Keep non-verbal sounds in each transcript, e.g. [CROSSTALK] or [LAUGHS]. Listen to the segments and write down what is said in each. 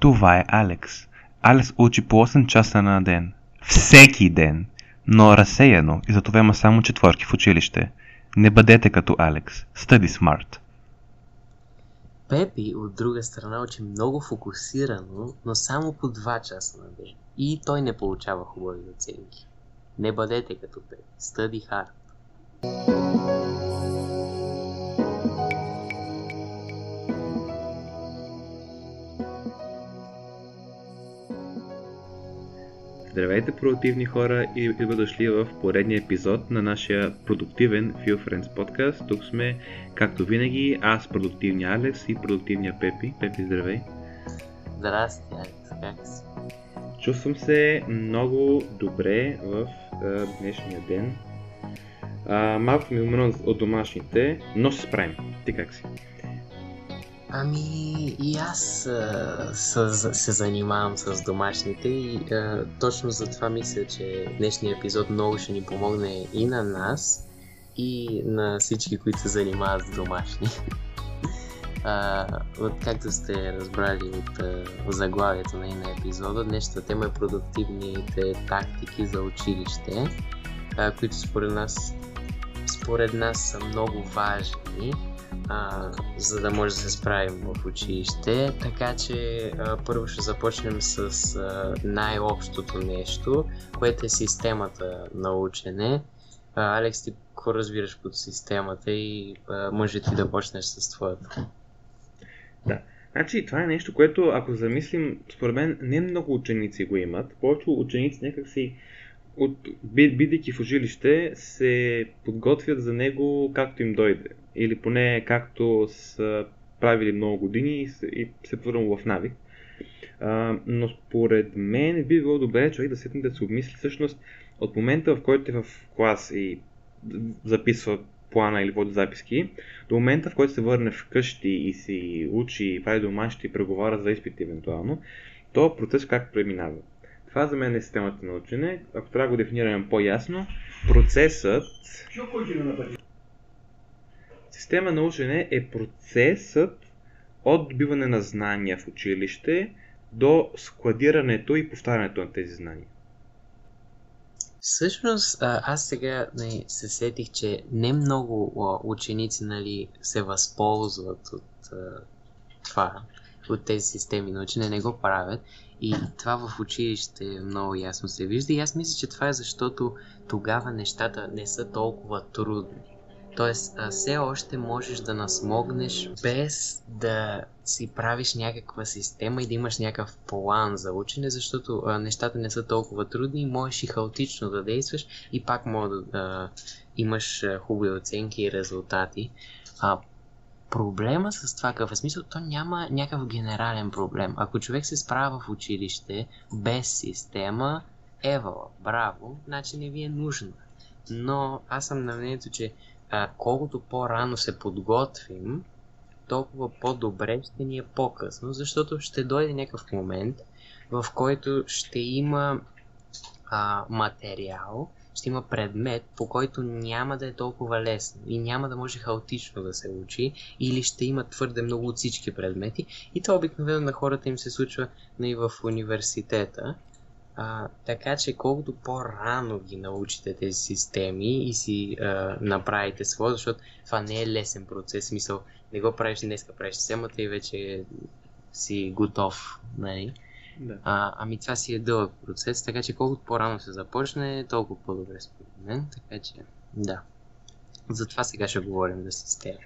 Това е Алекс. Алекс учи по 8 часа на ден. Всеки ден! Но разсеяно и затова има само четворки в училище. Не бъдете като Алекс. Study smart. Пепи, от друга страна, учи много фокусирано, но само по 2 часа на ден. И той не получава хубави оценки. Не бъдете като Пепи. Study hard. Здравейте, продуктивни хора и добре дошли в поредния епизод на нашия продуктивен Feel Friends подкаст. Тук сме, както винаги, аз, продуктивния Алекс и продуктивния Пепи. Пепи, здравей! Здрасти, Алекс, как си? Чувствам се много добре в а, днешния ден. А, малко ми умря от домашните, но се справим. Ти как си? Ами и аз а, с, се занимавам с домашните и а, точно за това мисля, че днешния епизод много ще ни помогне и на нас, и на всички, които се занимават с домашни. [LAUGHS] А, от както сте разбрали от а, заглавието на, на епизода, днешната тема е продуктивните тактики за училище, а, които според нас, според нас са много важни а, за да може да се справим в училище. Така че а, първо ще започнем с а, най-общото нещо, което е системата на учене. А, Алекс, ти какво разбираш под системата и а, може ти да почнеш с твоята? Да. Значи, това е нещо, което, ако замислим, според мен не много ученици го имат. Повечето ученици някак си, от, бидейки в училище, се подготвят за него както им дойде или поне както са правили много години и се, и в навик. Но според мен би било добре човек да седне да се обмисли всъщност от момента в който е в клас и записва плана или води записки, до момента в който се върне вкъщи и си учи, прави домашните и преговаря за изпити евентуално, то процес как преминава. Това за мен е системата на учене. Ако трябва да го дефинираме по-ясно, процесът... Система на учене е процесът от добиване на знания в училище до складирането и повтарянето на тези знания. Всъщност, аз сега нали, се сетих, че не много ученици нали, се възползват от това, от тези системи на учене, не го правят. И това в училище много ясно се вижда. И аз мисля, че това е защото тогава нещата не са толкова трудни. Тоест, все още можеш да насмогнеш без да си правиш някаква система и да имаш някакъв план за учене, защото а, нещата не са толкова трудни можеш и хаотично да действаш и пак може да, да имаш хубави оценки и резултати. А, проблема с това какъв е смисъл, то няма някакъв генерален проблем. Ако човек се справя в училище без система, ева, браво, значи не ви е нужна. Но аз съм на мнението, че а, колкото по-рано се подготвим, толкова по-добре ще ни е по-късно, защото ще дойде някакъв момент, в който ще има а, материал, ще има предмет, по който няма да е толкова лесно и няма да може хаотично да се учи, или ще има твърде много от всички предмети. И това обикновено на хората им се случва и в университета. А, така че колкото по-рано ги научите тези системи и си а, направите своя, защото това не е лесен процес, смисъл не го правиш днес, правиш системата и вече си готов. Нали? Да. А, ами това си е дълъг процес, така че колкото по-рано се започне, толкова по-добре според мен. Така че, да. Затова сега ще говорим за система.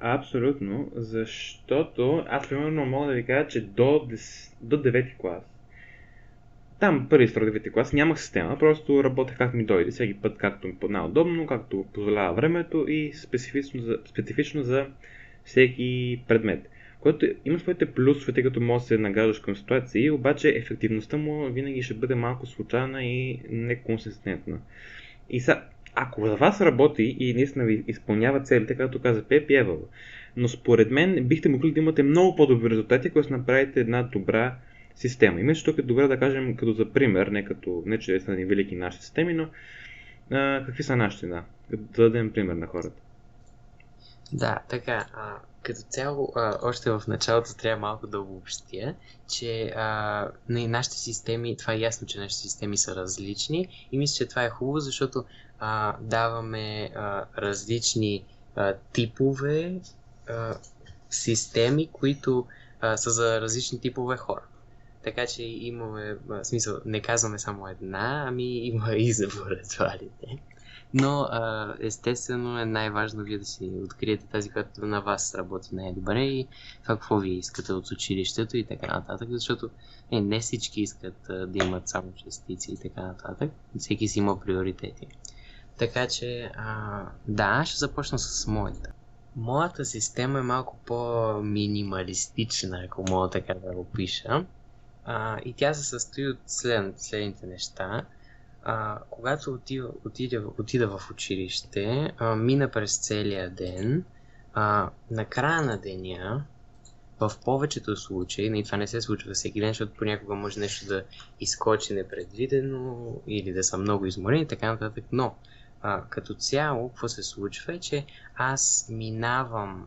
Абсолютно, защото аз примерно мога да ви кажа, че до, 10, до 9 клас там първи и втори клас нямах система, просто работех как ми дойде, всеки път както ми най-удобно, както позволява времето и специфично за, специфично за всеки предмет. Което има своите плюсове, тъй като може да се нагаждаш към ситуации, обаче ефективността му винаги ще бъде малко случайна и неконсистентна. И са, ако за вас работи и наистина ви изпълнява целите, както каза Пеп, е Но според мен бихте могли да имате много по-добри резултати, ако направите една добра система. И мисля, тук е добре да кажем като за пример, не като не че са ни велики наши системи, но а, какви са нашите, да, да дадем пример на хората. Да, така. А, като цяло, а, още в началото трябва малко да обобщя, че а, нашите системи, това е ясно, че нашите системи са различни и мисля, че това е хубаво, защото а, даваме а, различни а, типове а, системи, които а, са за различни типове хора. Така че имаме, в смисъл, не казваме само една, ами има и за лабораториите. Но а, естествено е най-важно вие да си откриете тази, която на вас работи най-добре и това какво вие искате от училището и така нататък, защото не, не всички искат да имат само частици и така нататък. Всеки си има приоритети. Така че, а, да, ще започна с моята. Моята система е малко по-минималистична, ако мога така да го пиша. А, и тя се състои от след, следните неща. А, когато отида, отида, отида в училище, а, мина през целия ден, а, на края на деня, в повечето случаи, и това не се случва всеки ден, защото понякога може нещо да изкочи непредвидено или да са много изморени и така нататък, но а, като цяло, какво се случва е, че аз минавам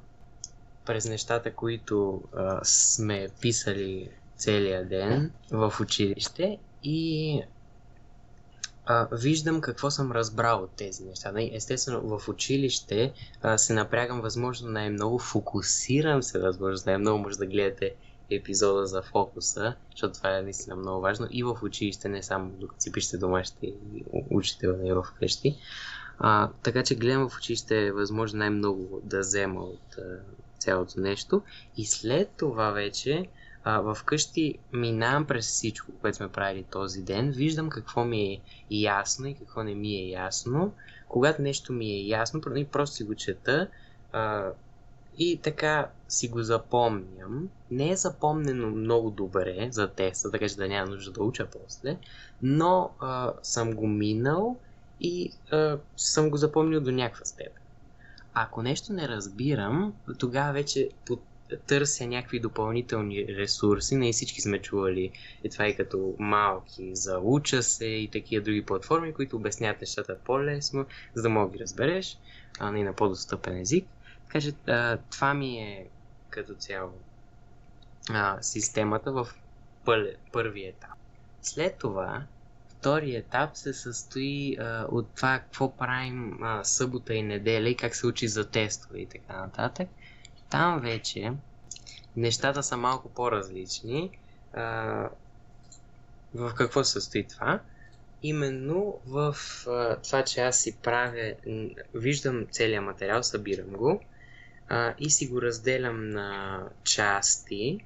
през нещата, които а, сме писали целия ден в училище и а, виждам какво съм разбрал от тези неща. Нали, естествено, в училище а, се напрягам възможно най-много, фокусирам се възможно най-много, може да гледате епизода за фокуса, защото това е наистина много важно и в училище, не само докато си пишете домашните и учите нали, в къщи. А, така че гледам в училище възможно най-много да взема от а, цялото нещо и след това вече а, вкъщи минавам през всичко, което сме правили този ден, виждам какво ми е ясно и какво не ми е ясно. Когато нещо ми е ясно, просто си го чета а, и така си го запомням. Не е запомнено много добре за теста, така че да няма нужда да уча после, но а, съм го минал и а, съм го запомнил до някаква степен. Ако нещо не разбирам, тогава вече под търся някакви допълнителни ресурси. Не всички сме чували и това и като малки за уча се и такива други платформи, които обясняват нещата по-лесно, за да мога ги разбереш, а не на по-достъпен език. Така че това ми е като цяло системата в пър, първи етап. След това, втори етап се състои а, от това какво правим а, събота и неделя и как се учи за тестове и така нататък. Там вече нещата са малко по-различни. А, в какво се състои това? Именно в а, това, че аз си правя, виждам целият материал, събирам го а, и си го разделям на части.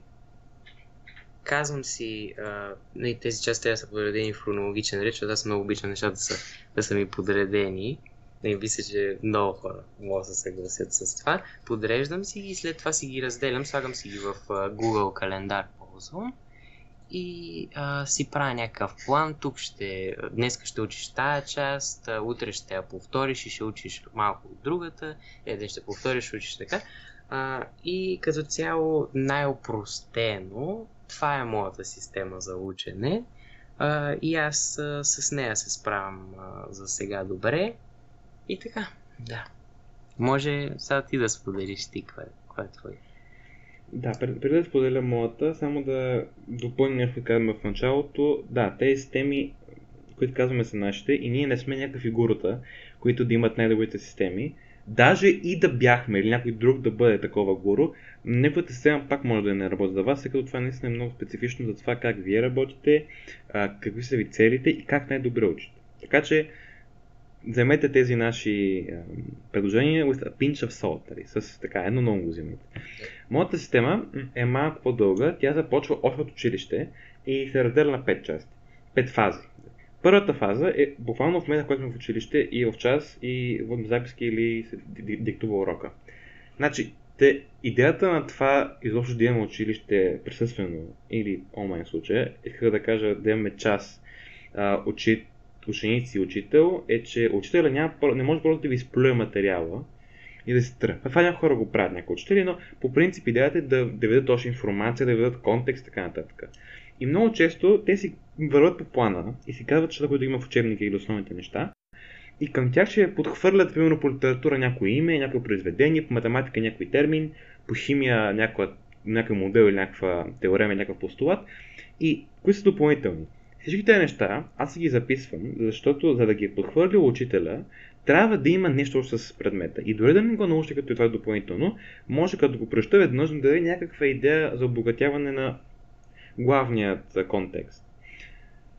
Казвам си, а, нали, тези части трябва да са подредени в хронологичен ред, защото аз много обичам нещата да са, да са ми подредени. Не мисля, че много хора могат да се съгласят с това. Подреждам си ги и след това си ги разделям, слагам си ги в Google календар, ползвам и а, си правя някакъв план. Тук ще, днес ще учиш тая част, утре ще я повториш и ще учиш малко от другата, един ще повториш, ще учиш така. А, и като цяло най-опростено, това е моята система за учене. А, и аз а, с нея се справям а, за сега добре. И така, да. Може сега ти да споделиш ти каква е, каква е твоя. Да, преди да споделя моята, само да допълня нещо, казваме в началото. Да, тези теми, които казваме са нашите и ние не сме някакви гурута, които да имат най-добрите системи. Даже и да бяхме или някой друг да бъде такова гуру, неговата система пак може да не работи за вас, тъй като това наистина е много специфично за това как вие работите, какви са ви целите и как най-добре учите. Така че вземете тези наши а, предложения with a pinch of salt, нали, с така едно много го вземете. Моята система е малко по-дълга, тя започва още от училище и се разделя на 5 части, 5 фази. Първата фаза е буквално в момента, който сме в училище и в час и в записки или се диктува урока. Значи, те, идеята на това изобщо да имаме училище присъствено или онлайн случая, исках да кажа да имаме час а, учит, ученици и учител е, че учителя няма, не може просто да ви изплюе материала и да се тръгне. Това някои хора го правят, някои учители, но по принцип идеята е да, да видят точно информация, да видят контекст и така нататък. И много често те си върват по плана и си казват, че да има в учебника или основните неща. И към тях ще подхвърлят, примерно, по литература някое име, някое произведение, по математика някой термин, по химия някаква, някакъв модел или някаква теорема някакъв постулат. И кои са допълнителни? Всички тези неща аз си ги записвам, защото за да ги е учителя, трябва да има нещо с предмета. И дори да не го научите като това е допълнително, може като го прочета веднъж да даде някаква идея за обогатяване на главният контекст.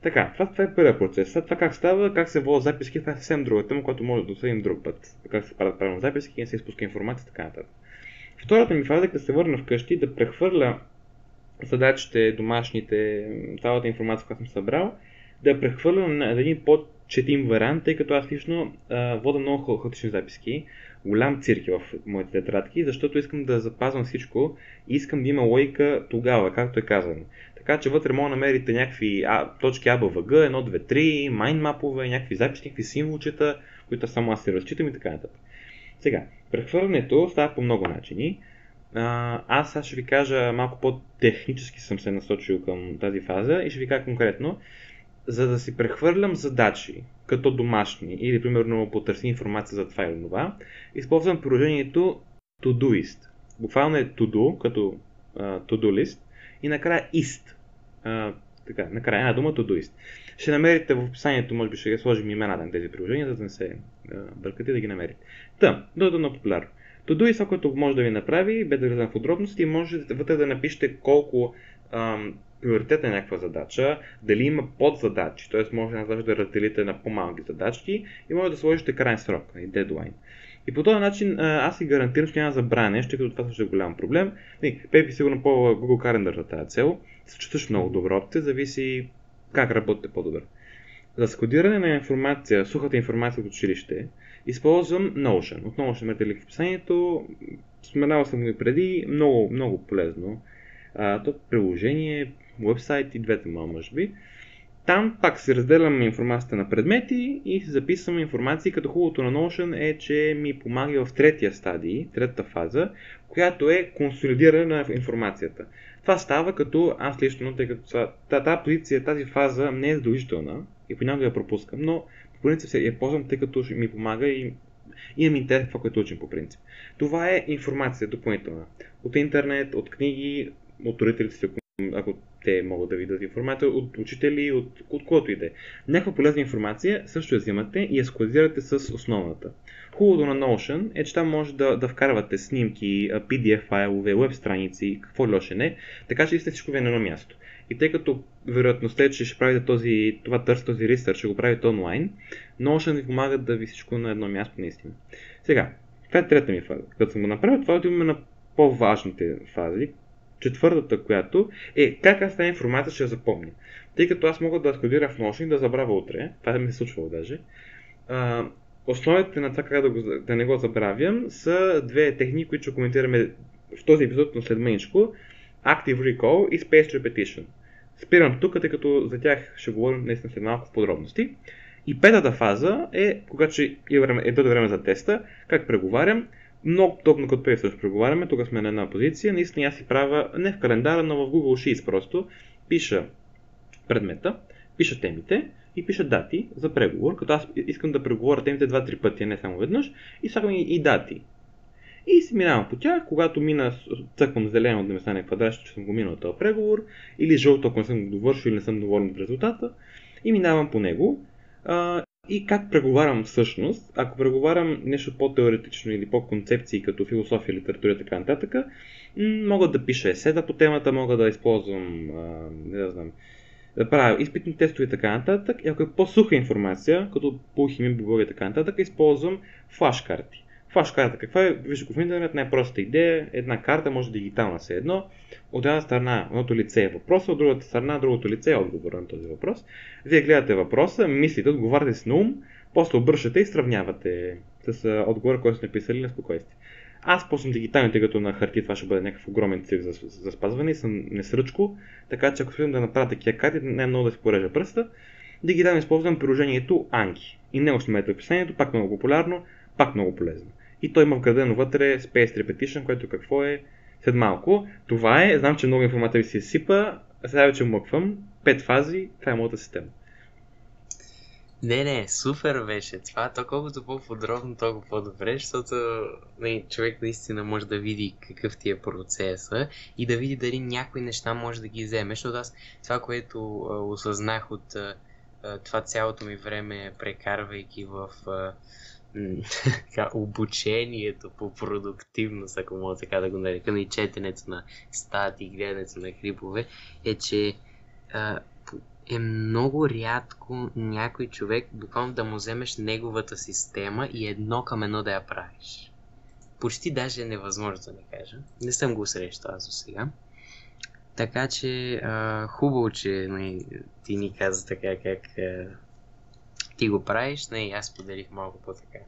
Така, това, това е първият процес. След това как става, как се водят записки, това е съвсем друга тема, която може да обсъдим друг път. Как се правят правилно записки, не се изпуска информация и така нататък. Втората ми фаза е да се върна вкъщи, да прехвърля задачите, домашните, цялата информация, която съм събрал, да я прехвърля на един по-четим вариант, тъй като аз лично а, вода много хаотични записки, голям цирк в моите тетрадки, защото искам да запазвам всичко и искам да има логика тогава, както е казано. Така че вътре мога да намерите някакви а, точки А, Б, В, Г, 1, 2, 3, майнмапове, някакви записи, някакви символчета, които само аз си разчитам и така нататък. Сега, прехвърлянето става по много начини. Аз сега ще ви кажа малко по-технически съм се насочил към тази фаза и ще ви кажа конкретно, за да си прехвърлям задачи, като домашни или примерно потърси информация за това или това, използвам приложението Todoist. Буквално е To-Do, като uh, To-Do list и накрая Ist. Uh, така, накрая една дума Todoist. Ще намерите в описанието, може би ще сложим имената на тези приложения, за да не се uh, бъркате да ги намерите. Та, да е популярно. Todoist, което може да ви направи, без да влизам в подробности, може вътре да напишете колко ам, приоритет е някаква задача, дали има подзадачи, т.е. може една да разделите на по-малки задачки и може да сложите крайен срок, и дедлайн. И по този начин аз си гарантирам, че няма забране, тъй като това също е голям проблем. Пепи сигурно по Google Calendar за тази цел. Също много добра опция, зависи как работите по-добре. За скодиране на информация, сухата информация от училище, използвам Notion. Отново ще имате линк в описанието. Споменавал съм го и преди. Много, много полезно. А, то приложение, вебсайт и двете мал, може би. Там пак си разделям информацията на предмети и си записвам информации, като хубавото на Notion е, че ми помага в третия стадий, третата фаза, която е консолидиране на информацията. Това става като аз лично, тъй като тази позиция, тази фаза не е задължителна и понякога я пропускам, но по принцип се я ползвам, тъй като ми помага и имам интерес в това, което учим по принцип. Това е информация допълнителна. От интернет, от книги, от родителите си, ако те могат да ви дадат информация, от учители, от, от когото и да е. Някаква полезна информация също я взимате и я складирате с основната. Хубавото на Notion е, че там може да, да вкарвате снимки, PDF файлове, веб страници, какво ли още не, така че сте всичко ви на едно място. И тъй като вероятността е, че ще правите този, това търс, този ресърч, ще го правите онлайн, Notion ви помага да ви всичко на едно място наистина. Сега, това е трета ми фаза. Като съм го направил, това отиваме на по-важните фази, Четвъртата, която е как аз тази информация ще я запомня. Тъй като аз мога да скодира в нощни и да забравя утре, това ми се случва даже, а, основите на това как да, го, да не го забравям са две техники, които ще коментираме в този епизод на след мъничко. Active Recall и Space Repetition. Спирам тук, тъй като за тях ще говорим наистина след малко в подробности. И петата фаза е, когато ще е, време, е време за теста, как преговарям, много точно като преди също преговаряме, тук сме на една позиция, наистина аз си правя не в календара, но в Google Sheets просто, пиша предмета, пиша темите и пиша дати за преговор, като аз искам да преговоря темите 2-3 пъти, не само веднъж, и слагам и, и дати. И си минавам по тях, когато мина, цъквам зелено да ме стане квадрат, че съм го минал този преговор, или жълто, ако не съм го довършил или не съм доволен от резултата, и минавам по него. А, и как преговарям всъщност, ако преговарям нещо по-теоретично или по-концепции, като философия, литература и така нататък, мога да пиша еседа по темата, мога да използвам, а, не да знам, да правя изпитни тестове и така нататък. И ако е по-суха информация, като по химия, биология и така нататък, използвам флашкарти. Флашкарта каква е? Вижте го в интернет, най-простата идея. Една карта, може дигитална се едно. От една страна едното лице е въпроса, от другата страна другото лице е отговор на този въпрос. Вие гледате въпроса, мислите, отговаряте с на ум, после обръщате и сравнявате с отговора, който сте написали на спокойствие. Аз ползвам дигитални, тъй като на хартия това ще бъде някакъв огромен цирк за, за спазване и съм несръчко, така че ако искам да направя такива карти, е много да си порежа пръста. Дигитално използвам приложението Anki. И него ще в описанието, пак много популярно, пак много полезно. И той има вградено вътре Space Repetition, което какво е след малко. Това е, знам, че много информация ви се сипа, сега вече мъквам. Пет фази, това е моята система. Не, не, супер беше това. То колкото по-подробно, толкова по-добре, защото не, човек наистина може да види какъв ти е процеса и да види дали някои неща може да ги вземе. Защото аз това, което а, осъзнах от а, това цялото ми време, прекарвайки в а, [LAUGHS] така, обучението по продуктивност, ако мога така да го нарека, и четенето на стати, гледането на клипове, е, че а, е много рядко някой човек буквално да му вземеш неговата система и едно към едно да я правиш. Почти даже е невъзможно да не кажа. Не съм го срещал аз до сега. Така че а, хубаво, че нали, ти ни каза така как а, ти го правиш. Не, аз поделих малко по-така.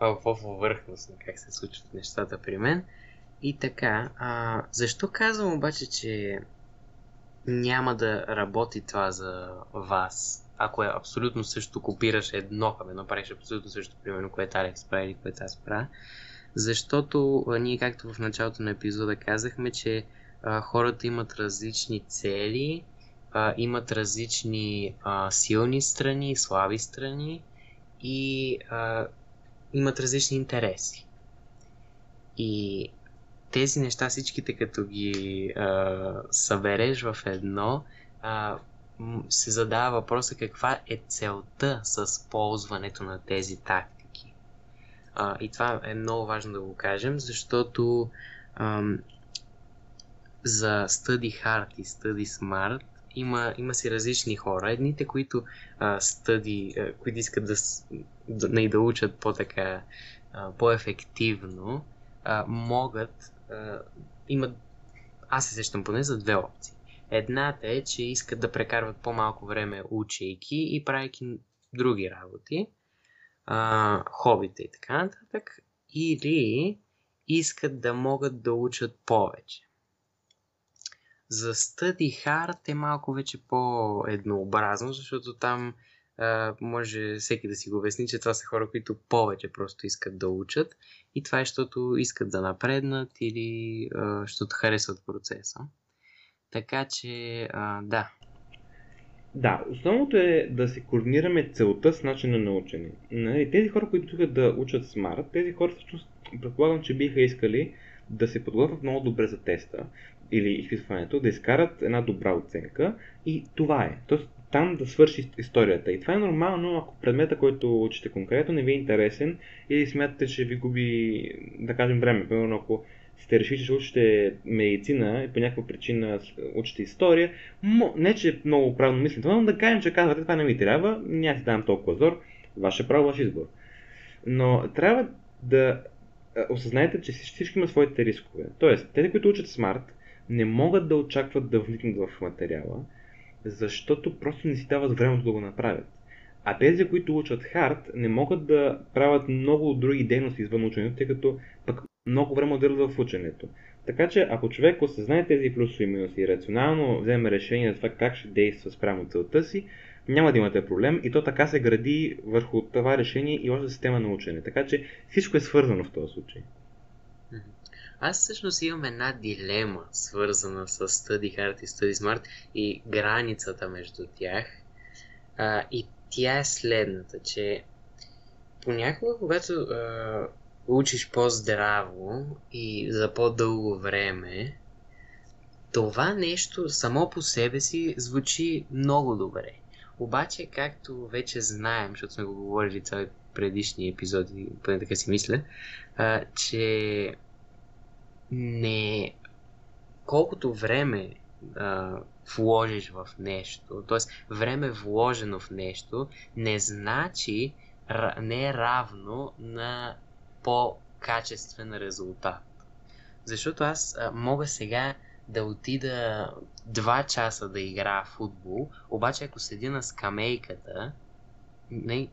Малко по-повърхностно как се случват нещата при мен. И така, а, защо казвам обаче, че няма да работи това за вас. Ако е абсолютно също копираш едно към едно, правиш абсолютно също, примерно, което Алекс прави или което аз правя. Защото ние, както в началото на епизода казахме, че а, хората имат различни цели, а, имат различни а, силни страни, слаби страни и а, имат различни интереси. И тези неща, всичките като ги а, събереш в едно, а, се задава въпроса каква е целта с ползването на тези тактики. А, и това е много важно да го кажем, защото ам, за Study Hard и Study Smart има, има си различни хора. Едните, които а, стъди, а, които искат да, да, да учат по-така, а, по-ефективно, а, могат имат, аз се сещам поне за две опции. Едната е, че искат да прекарват по-малко време учейки и правейки други работи, а, хобите и така нататък, или искат да могат да учат повече. За Study Hard е малко вече по-еднообразно, защото там а, може всеки да си го обясни, че това са хора, които повече просто искат да учат и това е, защото искат да напреднат или а, защото харесват процеса. Така че, а, да. Да, основното е да се координираме целта с начина на учене. Нали, тези хора, които искат да учат смарт, тези хора всъщност предполагам, че биха искали да се подготвят много добре за теста или изписването, да изкарат една добра оценка и това е. Тоест там да свърши историята. И това е нормално, ако предмета, който учите конкретно, не ви е интересен или смятате, че ви губи, да кажем, време. Примерно, ако сте решили, че учите медицина и по някаква причина учите история, не че е много правилно мислите, но да кажем, че казвате, това не ми трябва, няма си давам толкова зор, ваше право, ваш избор. Но трябва да осъзнаете, че всички има своите рискове. Тоест, тези, които учат смарт, не могат да очакват да вникнат в материала, защото просто не си дават времето да го направят. А тези, които учат хард, не могат да правят много други дейности извън ученето, тъй като пък много време отделят в ученето. Така че, ако човек осъзнае тези плюсове и минуси и рационално вземе решение за това как ще действа спрямо целта си, няма да имате проблем и то така се гради върху това решение и още система на учене. Така че всичко е свързано в този случай. Аз всъщност имам една дилема, свързана с Study Hard и Study Smart и границата между тях. А, и тя е следната, че понякога, когато а, учиш по-здраво и за по-дълго време, това нещо само по себе си звучи много добре. Обаче, както вече знаем, защото сме го говорили цяли предишни епизоди, поне така си мисля, а, че не... Колкото време а, вложиш в нещо, т.е. време вложено в нещо, не значи, не е равно на по-качествен резултат. Защото аз а, мога сега да отида два часа да играя в футбол, обаче ако седя на скамейката, не,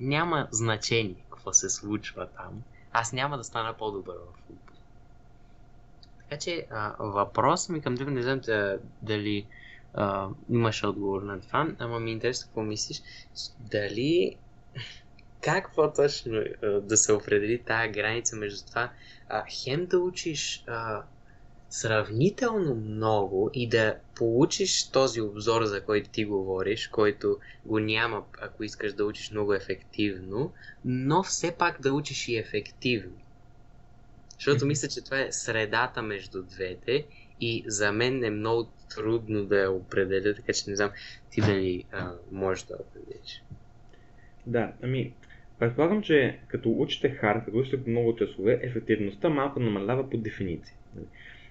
няма значение какво се случва там. Аз няма да стана по-добър в футбол. Така че а, въпрос ми към теб, не знам дали а, имаш отговор на това, ама ми интересно какво мислиш. Дали как по-точно да се определи тази граница между това а, хем да учиш а, сравнително много и да получиш този обзор, за който ти говориш, който го няма, ако искаш да учиш много ефективно, но все пак да учиш и ефективно. Защото мисля, че това е средата между двете и за мен е много трудно да я определя, така че не знам ти дали а, можеш да определиш. Да, ами, предполагам, че като учите хард, като учите много часове, ефективността малко намалява по дефиниция.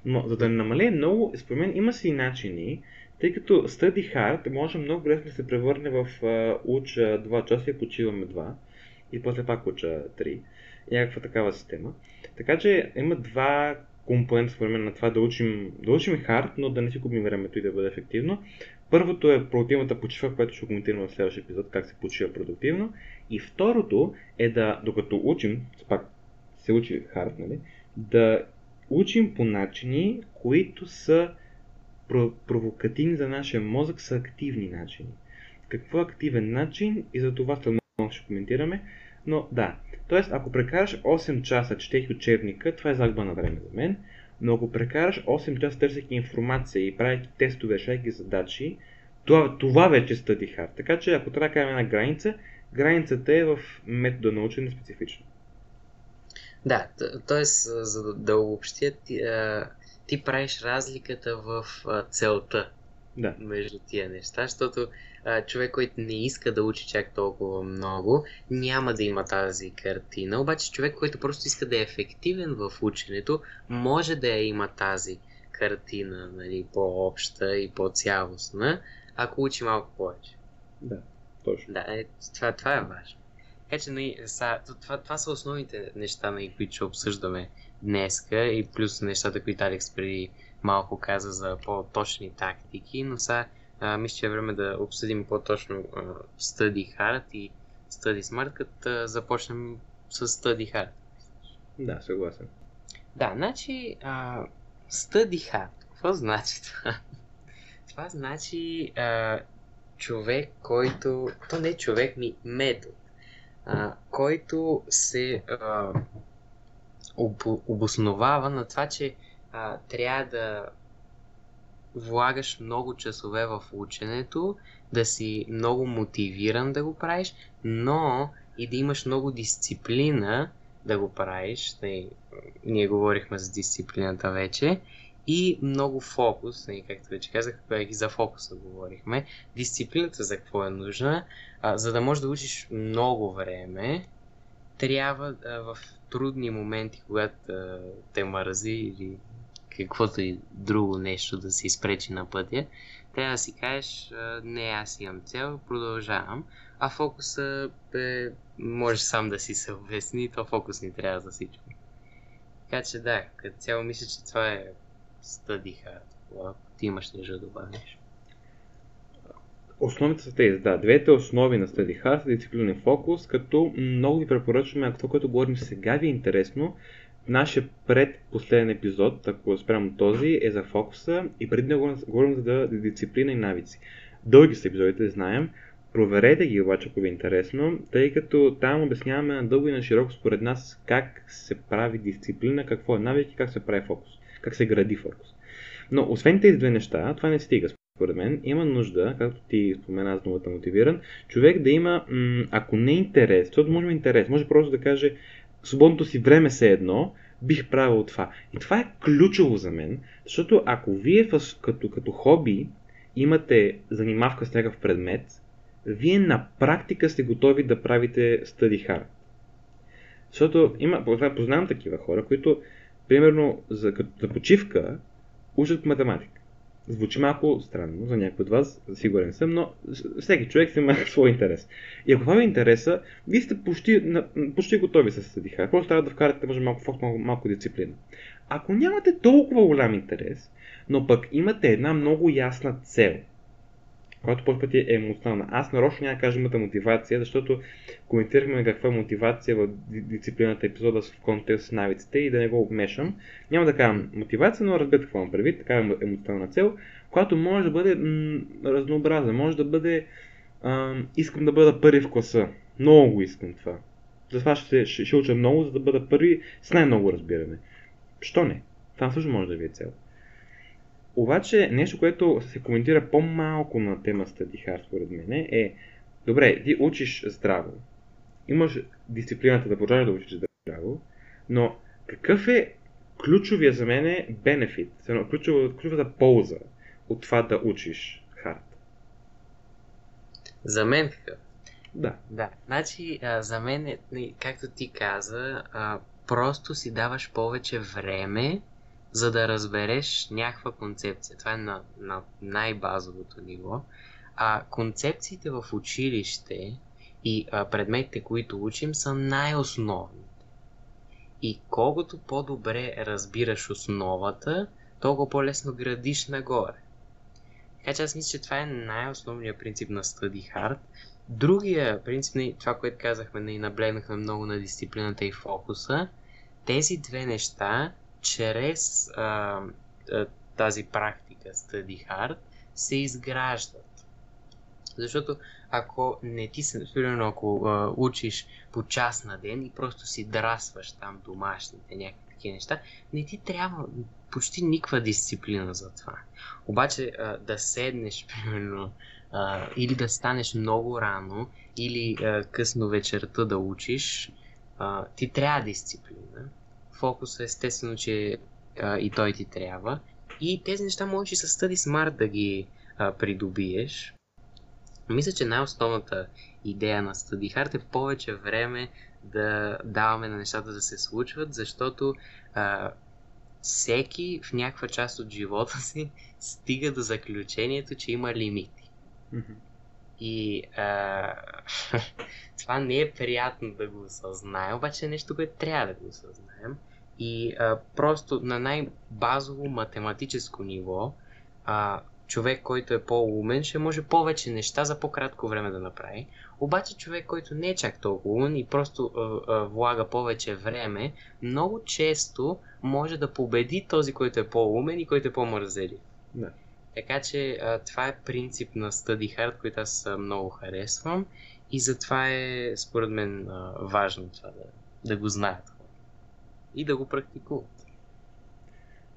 Но за да не намалее много, според мен има си начини, тъй като study hard може много лесно да се превърне в uh, уча 2 часа и почиваме 2 и после пак уча 3. Някаква такава система. Така че има два компонента според мен на това да учим, да учим хард, но да не си губим времето и да бъде ефективно. Първото е продуктивната почивка, което ще коментираме в следващия епизод, как се почива продуктивно. И второто е да, докато учим, пак се учи хард, нали, да учим по начини, които са провокативни за нашия мозък, са активни начини. Какво е активен начин и за това след ще коментираме. Но да, т.е. ако прекараш 8 часа четейки учебника, това е загуба на време за мен, но ако прекараш 8 часа търсейки информация и правейки тестове, решайки задачи, това, това вече е study hard. Така че ако трябва да кажем една граница, границата е в метода на учене специфично. Да, т.е. за да, да обобщя, ти, а, ти правиш разликата в а, целта да. между тия неща, защото а, човек, който не иска да учи чак толкова много, няма да има тази картина, обаче човек, който просто иска да е ефективен в ученето, може да я има тази картина нали, по-обща и по-цялостна, ако учи малко повече. Да, точно. Да, е, това, това е важно. Така че, нали, са, това, това са основните неща, нали, които ще обсъждаме днеска и плюс нещата, които Алекс преди малко каза за по-точни тактики, но сега мисля, че е време да обсъдим по-точно uh, Study Hard и Study Smart, като започнем с Study Hard. Да, съгласен. Да, значи uh, Study Hard, какво значи това? [LAUGHS] това значи uh, човек, който... То не е човек ми, метод а, който се а, об, обосновава на това, че а, трябва да влагаш много часове в ученето, да си много мотивиран да го правиш, но и да имаш много дисциплина да го правиш. Не, ние говорихме за дисциплината вече и много фокус, и както вече казах, и за фокуса говорихме. Дисциплината за какво е нужна, а, за да можеш да учиш много време, трябва а, в трудни моменти, когато а, те мързи или каквото и друго нещо да се изпречи на пътя, трябва да си кажеш, не, аз имам цел, продължавам, а фокуса е, може сам да си се обясни, то фокус ни трябва за всичко. Така че да, като цяло мисля, че това е study hard. Ако ти имаш нещо да добавиш. Основните са тези, да. Двете основи на Study Hard са дисциплина фокус, като много ви препоръчваме, ако това, което говорим сега ви е интересно, нашия предпоследен епизод, ако спрямо този, е за фокуса и преди да говорим за дисциплина и навици. Дълги са епизодите, знаем. Проверете ги обаче, ако ви е интересно, тъй като там обясняваме на дълго и на широко според нас как се прави дисциплина, какво е навик и как се прави фокус как се гради фокус. Но освен тези две неща, това не стига според мен. Има нужда, както ти спомена, аз думата мотивиран, човек да има, м- ако не интерес, защото може да интерес, може просто да каже свободното си време се едно, бих правил това. И това е ключово за мен, защото ако вие като, като хоби имате занимавка с някакъв предмет, вие на практика сте готови да правите study hard. Защото има, познавам такива хора, които примерно за, за почивка учат математика. Звучи малко странно за някой от вас, сигурен съм, но всеки човек си има [LAUGHS] свой интерес. И ако това е интереса, вие сте почти, почти готови с съдиха. Просто трябва да вкарате може малко фокус, малко, малко дисциплина. Ако нямате толкова голям интерес, но пък имате една много ясна цел, която по пъти е емоционална. Аз нарочно няма да кажа имате мотивация, защото коментирахме каква е мотивация в дисциплината епизода в контекст с навиците и да не го обмешам. Няма да кажа мотивация, но разбирате какво имам предвид, така е емоционална цел, която може да бъде м- разнообразна, може да бъде а, искам да бъда първи в класа. Много искам това. Затова ще, ще, ще уча много, за да бъда първи с най-много разбиране. Що не? Това също може да ви е цел. Обаче нещо, което се коментира по-малко на тема Study Hard, според мен, е добре, ти учиш здраво, имаш дисциплината да продължаваш да учиш здраво, но какъв е ключовия за мен е бенефит, ключова, ключовата полза от това да учиш хард? За мен какъв? Да. Да, значи а, за мен, е, както ти каза, а, просто си даваш повече време, за да разбереш някаква концепция. Това е на, на най-базовото ниво. А концепциите в училище и а, предметите, които учим, са най-основните. И колкото по-добре разбираш основата, толкова по-лесно градиш нагоре. Така че аз мисля, че това е най-основният принцип на Study Hard. Другия принцип, това, което казахме, и наблегнахме много на дисциплината и фокуса, тези две неща, чрез а, тази практика Study Hard, се изграждат. Защото ако не ти се, примерно ако а, учиш по час на ден и просто си драсваш там домашните някакви такива неща, не ти трябва почти никаква дисциплина за това. Обаче а, да седнеш, [LAUGHS] примерно, а, или да станеш много рано, или а, късно вечерта да учиш, а, ти трябва дисциплина. Фокус естествено, че а, и той ти трябва. И тези неща можеш и с Study Smart да ги а, придобиеш. Мисля, че най-основната идея на Study Hard е повече време да даваме на нещата да се случват, защото а, всеки в някаква част от живота си стига до заключението, че има лимити. Mm-hmm. И а, [LAUGHS] това не е приятно да го осъзнаем, обаче е нещо, което трябва да го осъзнаем. И а, просто на най-базово математическо ниво, а, човек, който е по-умен, ще може повече неща за по-кратко време да направи. Обаче човек, който не е чак толкова умен и просто а, а, влага повече време, много често може да победи този, който е по-умен и който е по-мързелив. Да. Така че а, това е принцип на Study Hard, който аз много харесвам и затова е според мен а, важно това да, да го знаят и да го практикуват.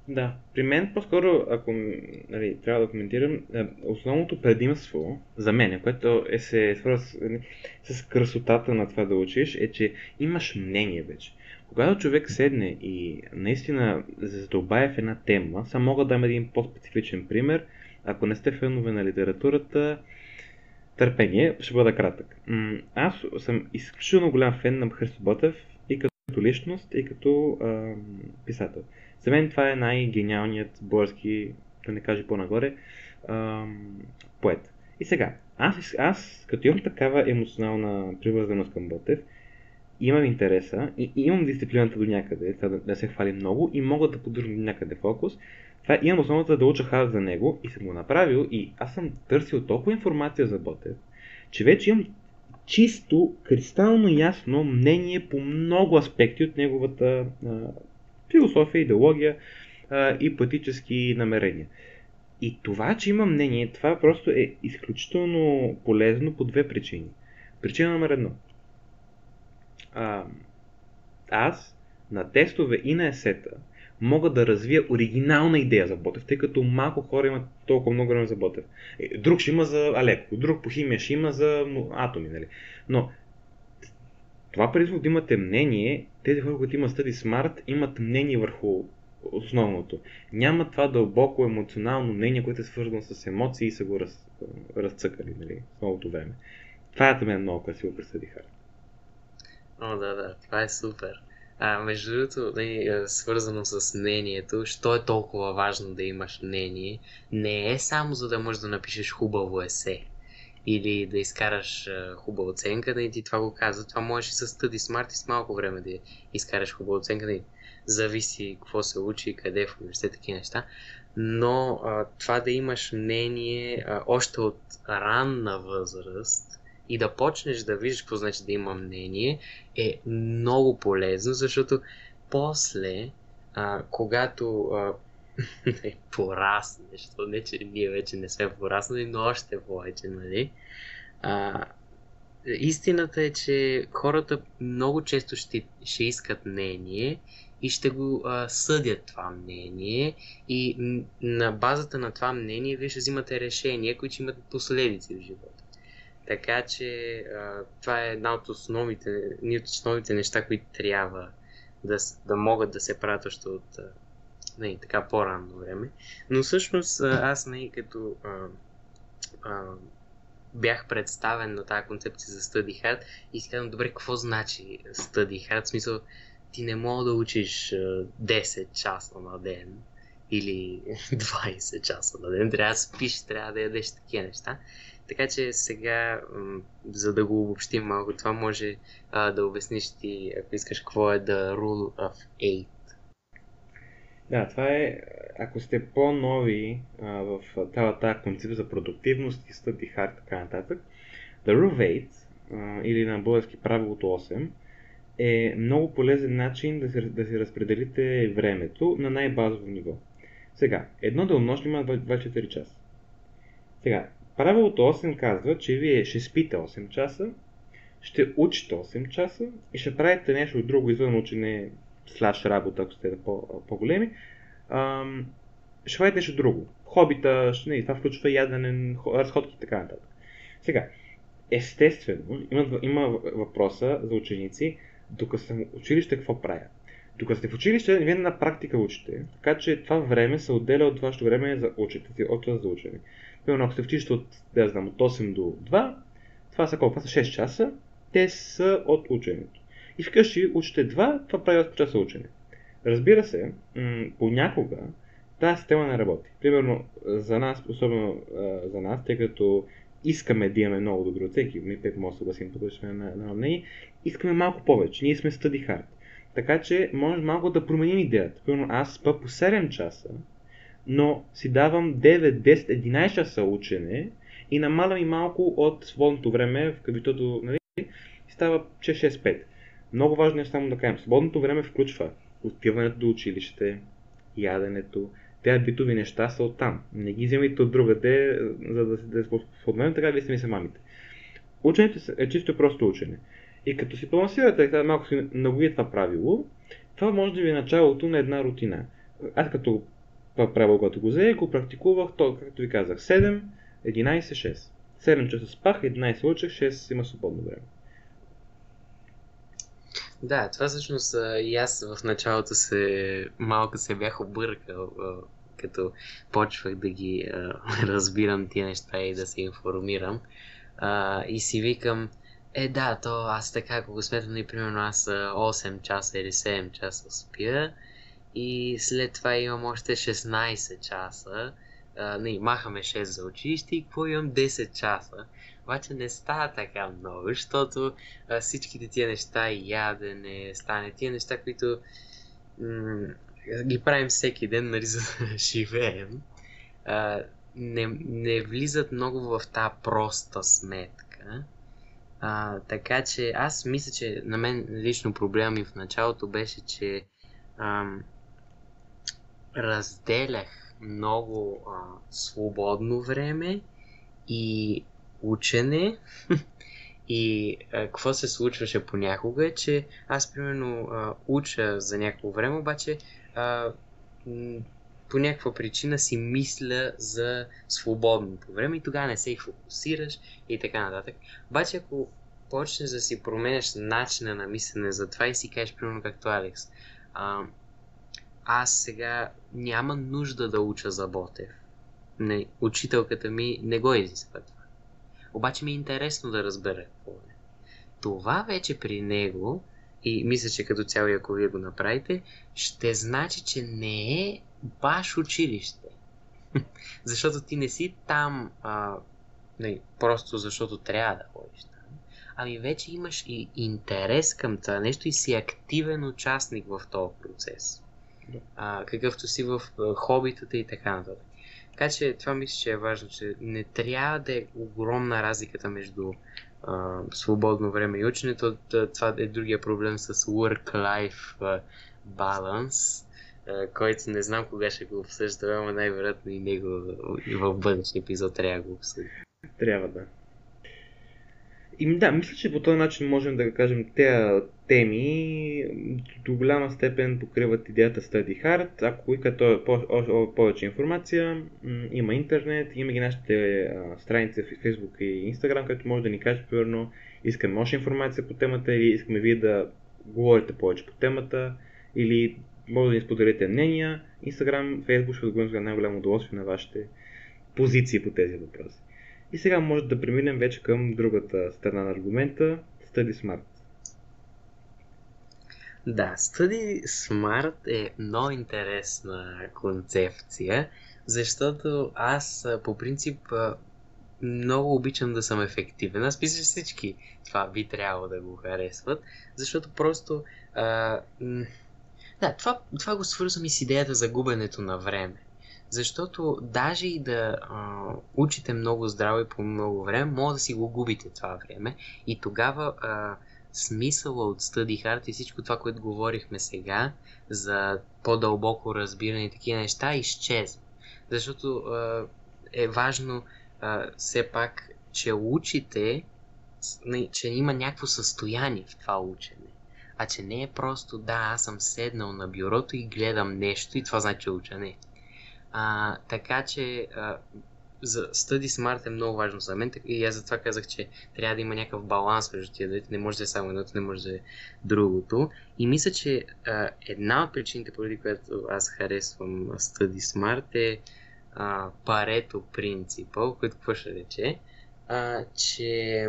Да, при мен по-скоро, ако нали, трябва да коментирам, е, основното предимство за мен, което е се свързва с, с красотата на това да учиш, е, че имаш мнение вече. Когато човек седне и наистина задълбае в една тема, само мога да дам един по-специфичен пример. Ако не сте фенове на литературата, търпение, ще бъда кратък. Аз съм изключително голям фен на Христо Ботев като личност, и като а, писател. За мен това е най-гениалният български, да не кажа по-нагоре, ам, поет. И сега, аз, аз като имам такава емоционална привързаност към Ботев, имам интереса и, и имам дисциплината до някъде, да, да се хвали много и мога да поддържам някъде фокус. Това имам основата да уча хаз за него и съм го направил и аз съм търсил толкова информация за Ботев, че вече имам чисто, кристално ясно мнение по много аспекти от неговата а, философия, идеология а, и политически намерения. И това, че има мнение, това просто е изключително полезно по две причини. Причина номер едно. А, аз на тестове и на есета мога да развия оригинална идея за Ботев, тъй като малко хора имат толкова много време за Ботев. Е, друг ще има за Алеко, друг по химия ще има за атоми, нали? Но това предизвика да имате мнение, тези хора, които имат Study Smart, имат мнение върху основното. Няма това дълбоко емоционално мнение, което е свързано с емоции и са го раз, разцъкали нали, в новото време. Това е мен много красиво при Study Hard. О, да, да, това е супер. А, между другото, нали, свързано с мнението, що е толкова важно да имаш мнение, не е само за да можеш да напишеш хубаво есе или да изкараш а, хубава оценка, да и ти това го казва. Това можеш и с Study Smart и с малко време да изкараш хубава оценка, да зависи какво се учи, къде в университет, такива неща. Но а, това да имаш мнение а, още от ранна възраст и да почнеш да виждаш какво значи да има мнение е много полезно, защото после, а, когато а, [LAUGHS] пораснеш, защото не, че ние вече не сме пораснали, но още повече, нали? А, истината е, че хората много често ще, ще искат мнение и ще го а, съдят това мнение и на базата на това мнение вие ще взимате решения, които имат последици в живота. Така че а, това е една от основните, от основните неща, които трябва да, да могат да се правят още от не, така по-ранно време. Но всъщност аз не като а, а, бях представен на тази концепция за study hard и си казвам, добре, какво значи study hard? В смисъл, ти не мога да учиш 10 часа на ден или [LAUGHS] 20 часа на ден. Трябва да спиш, трябва да ядеш такива неща. Така че сега, за да го обобщим малко, това може а, да обясниш ти, ако искаш, какво е The Rule of Eight. Да, това е, ако сте по-нови а, в тази, концепция за продуктивност и study hard, така нататък, The Rule of 8, а, или на български правилото 8, е много полезен начин да си, да си разпределите времето на най-базово ниво. Сега, едно денонощно има 24 часа. Сега, правилото 8 казва, че вие ще спите 8 часа, ще учите 8 часа и ще правите нещо друго извън учене слаш работа, ако сте по- по-големи. Ще правите нещо друго. Хобита, ще, не, това включва ядене, разходки и така нататък. Сега, естествено, има, има въпроса за ученици, докато в училище, какво правя? Докато сте в училище, вие на практика учите, така че това време се отделя от вашето време за учите си, от за учене. Примерно, ако сте в училище от, да знам, от 8 до 2, това са колко? Това са 6 часа, те са от ученето. И вкъщи учите 2, това прави 8 часа учене. Разбира се, м- понякога тази система не работи. Примерно, за нас, особено а, за нас, тъй като искаме да имаме много добри оценки, ми пет може да съгласим, тук сме на, на мнение, искаме малко повече. Ние сме study hard. Така че може малко да променим идеята. Примерно аз спа по 7 часа, но си давам 9, 10, 11 часа учене и намалям и малко от свободното време, в кавитото, нали, става 6-6-5. Много важно е само да кажем, свободното време включва отиването до училище, яденето, тези битови неща са оттам. Не ги вземайте от другаде, за да, да се сподменят, така вие сами се мамите. Ученето е чисто просто учене. И като си балансирате малко си нагои това правило, това може да ви е началото на една рутина. Аз като правило, когато го взе, го практикувах, то, както ви казах, 7, 11, 6. 7 часа спах, 11 учех, 6 има свободно време. Да, това всъщност и аз в началото се малко се бях объркал, като почвах да ги [LAUGHS] разбирам тия неща и да се информирам. и си викам, е да, то аз така, ако го сметвам, и примерно аз 8 часа или 7 часа спя и след това имам още 16 часа. А, не, махаме 6 за училище и какво имам 10 часа. Обаче не става така много, защото а, всичките тия неща, ядене, стане, тия неща, които м- ги правим всеки ден, нали, [LAUGHS] за да живеем, а, не, не влизат много в тази проста сметка. А, така че аз мисля, че на мен лично проблема ми в началото беше, че ам, разделях много а, свободно време и учене. [LAUGHS] и а, какво се случваше понякога е, че аз примерно а, уча за някакво време, обаче а, по някаква причина си мисля за свободното време и тогава не се и фокусираш и така нататък. Обаче ако почнеш да си променяш начина на мислене за това и си кажеш, примерно както Алекс, а, аз сега няма нужда да уча за Ботев. Не, учителката ми не го изисква това. Обаче ми е интересно да разбера какво е. Това вече при него, и мисля, че като цяло, ако вие го направите, ще значи, че не е баш училище. [LAUGHS] защото ти не си там а, не, просто защото трябва да ходиш там. Ами вече имаш и интерес към това нещо и си активен участник в този процес. А, какъвто си в а, хобитата и така нататък. Така че това мисля, че е важно, че не трябва да е огромна разликата между а, свободно време и ученето. Това е другия проблем с work-life balance който не знам кога ще го обсъждаме, ама най-вероятно и него и в бъдещ епизод трябва да го обсъдим. Трябва да. И да, мисля, че по този начин можем да кажем тези теми до голяма степен покриват идеята Study Hard. Ако искате повече информация, има интернет, има ги нашите страници в Facebook и Instagram, където може да ни кажете, примерно, искаме още информация по темата или искаме вие да говорите повече по темата или може да ни споделите мнения. Instagram, Facebook ще отговорим за най-голямо удоволствие на вашите позиции по тези въпроси. И сега може да преминем вече към другата страна на аргумента Study Smart. Да, Study Smart е много интересна концепция, защото аз по принцип много обичам да съм ефективен. Аз мисля, всички това би трябвало да го харесват, защото просто... А, да, това, това го свързвам и с идеята за губенето на време. Защото даже и да а, учите много здраво и по много време, може да си го губите това време и тогава а, смисъла от Study Hard и всичко това, което говорихме сега за по-дълбоко разбиране и такива неща, изчезва. Защото а, е важно а, все пак, че учите, че има някакво състояние в това учене. А че не е просто да, аз съм седнал на бюрото и гледам нещо и това значи учене. А, така че а, за Study Smart е много важно за мен и аз затова казах, че трябва да има някакъв баланс между тия двете. Не може да е само едното, не може да е другото. И мисля, че а, една от причините, поради която аз харесвам Study Smart е а, парето принципа, който какво ще рече, а, че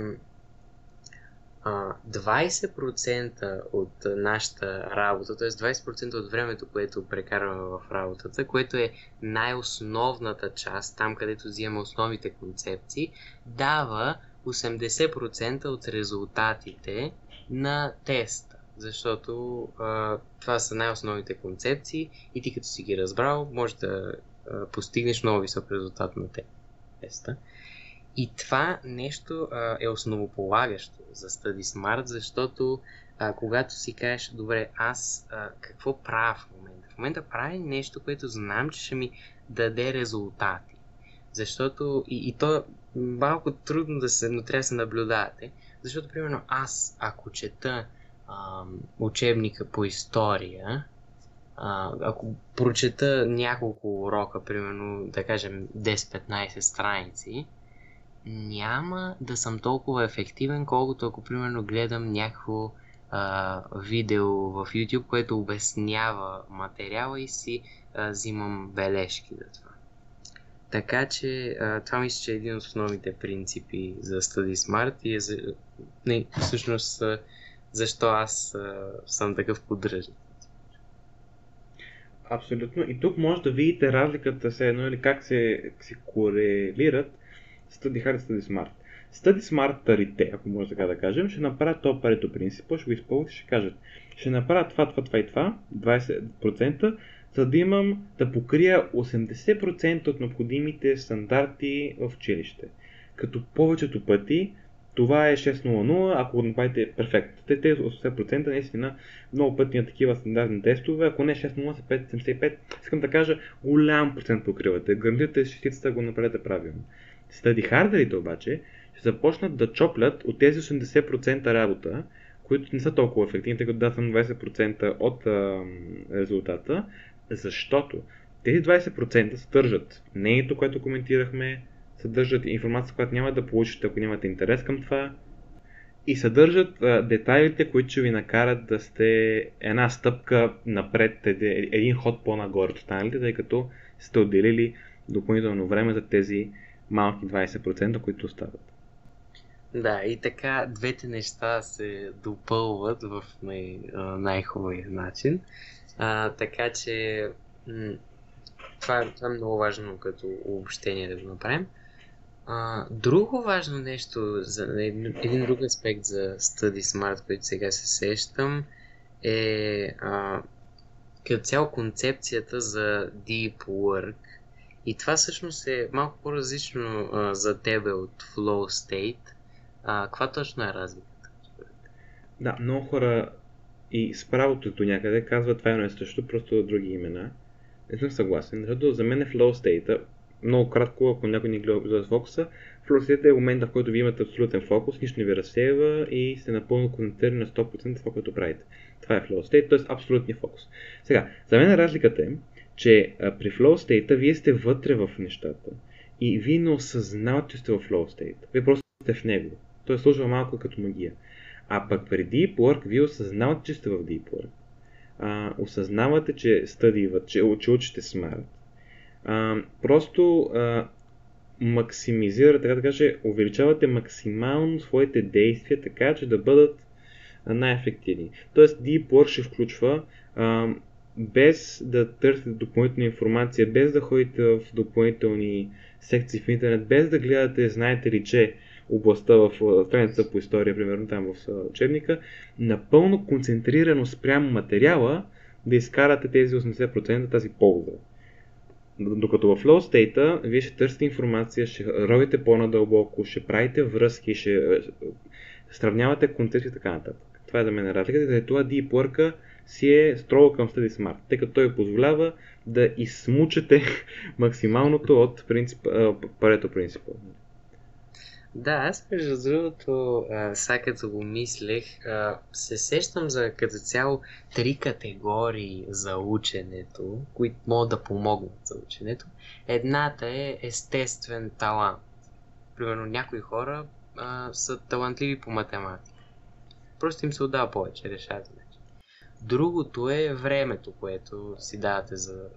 20% от нашата работа, т.е. 20% от времето, което прекарваме в работата, което е най-основната част, там където взимаме основните концепции, дава 80% от резултатите на теста. Защото а, това са най-основните концепции и ти като си ги разбрал, може да а, постигнеш много висок резултат на теста. И това нещо а, е основополагащо за Study Smart, защото а, когато си кажеш, добре, аз а, какво правя в момента? В момента правя нещо, което знам, че ще ми даде резултати. Защото и, и то малко трудно да се, но трябва да се наблюдавате. Защото, примерно, аз, ако чета а, учебника по история, а, ако прочета няколко урока, примерно, да кажем 10-15 страници, няма да съм толкова ефективен, колкото ако примерно гледам някакво а, видео в YouTube, което обяснява материала и си а, взимам бележки за това. Така че а, това мисля, че е един от основните принципи за Study Smart и е за, не, всъщност защо аз а, съм такъв поддръжник. Абсолютно. И тук може да видите разликата се едно или как се, се корелират Study Hard и Study Smart. Study Smart-тарите, ако може така да кажем, ще направят то парето принцип, ще го изпълнят и ще кажат, ще направя това, това, това и това, 20%, за да имам да покрия 80% от необходимите стандарти в училище. Като повечето пъти това е 6.00, ако го направите перфект. Те, тези 80% наистина много пъти на такива стандартни тестове, ако не 6.0 са 5.75, искам да кажа голям процент покривате. Гарантирате шестицата го направите правилно. Study хардерите обаче ще започнат да чоплят от тези 80% работа, които не са толкова ефективни, тъй като да съм 20% от а, резултата, защото тези 20% съдържат мнението, което коментирахме, съдържат информация, която няма да получите, ако нямате интерес към това, и съдържат а, детайлите, които ще ви накарат да сте една стъпка напред, един ход по-нагоре от останалите, тъй като сте отделили допълнително време за тези малки 20%, които остават. Да, и така двете неща се допълват в най- най-хубавия начин. А, така че това, това е много важно като обобщение да го направим. А, друго важно нещо, за един, един друг аспект за Study Smart, който сега се сещам, е а, като цяло концепцията за Deep Work и това всъщност е малко по-различно а, за тебе от Flow State. А, каква точно е разликата? Да, много хора и с правото до някъде казват това е също, просто други имена. Не съм съгласен, защото за мен е Flow State много кратко, ако някой не гледа с фокуса, flow state е момента, в който ви имате абсолютен фокус, нищо не ви разсеява и сте напълно концентрирани на 100% това, което правите. Това е flow state, т.е. абсолютния фокус. Сега, за мен разликата е, че а, при flow state вие сте вътре в нещата и вие не осъзнавате, че сте в flow state. Вие просто сте в него. Той служва малко като магия. А пък при Deep Work вие осъзнавате, че сте в Deep Work. А, осъзнавате, че стъдиват, че, че учите смарт. А, просто а, максимизирате, така да каже, увеличавате максимално своите действия, така че да бъдат най-ефективни. Тоест Deep Work ще включва а, без да търсите допълнителна информация, без да ходите в допълнителни секции в интернет, без да гледате, знаете ли, че областта в страница по история, примерно там в учебника, напълно концентрирано спрямо материала да изкарате тези 80% тази полза. Докато в flow state вие ще търсите информация, ще ровите по-надълбоко, ще правите връзки, ще сравнявате концепции и така нататък. Това е за мен разликата, заради това Deep Work си е строго към Study Smart, тъй като той позволява да изсмучете [LAUGHS] максималното от принцип, парето принципа. Да, аз между другото, сега като го мислех, а, се сещам за като цяло три категории за ученето, които могат да помогнат за ученето. Едната е естествен талант. Примерно някои хора а, са талантливи по математика. Просто им се отдава повече, решават. Другото е времето, което си давате за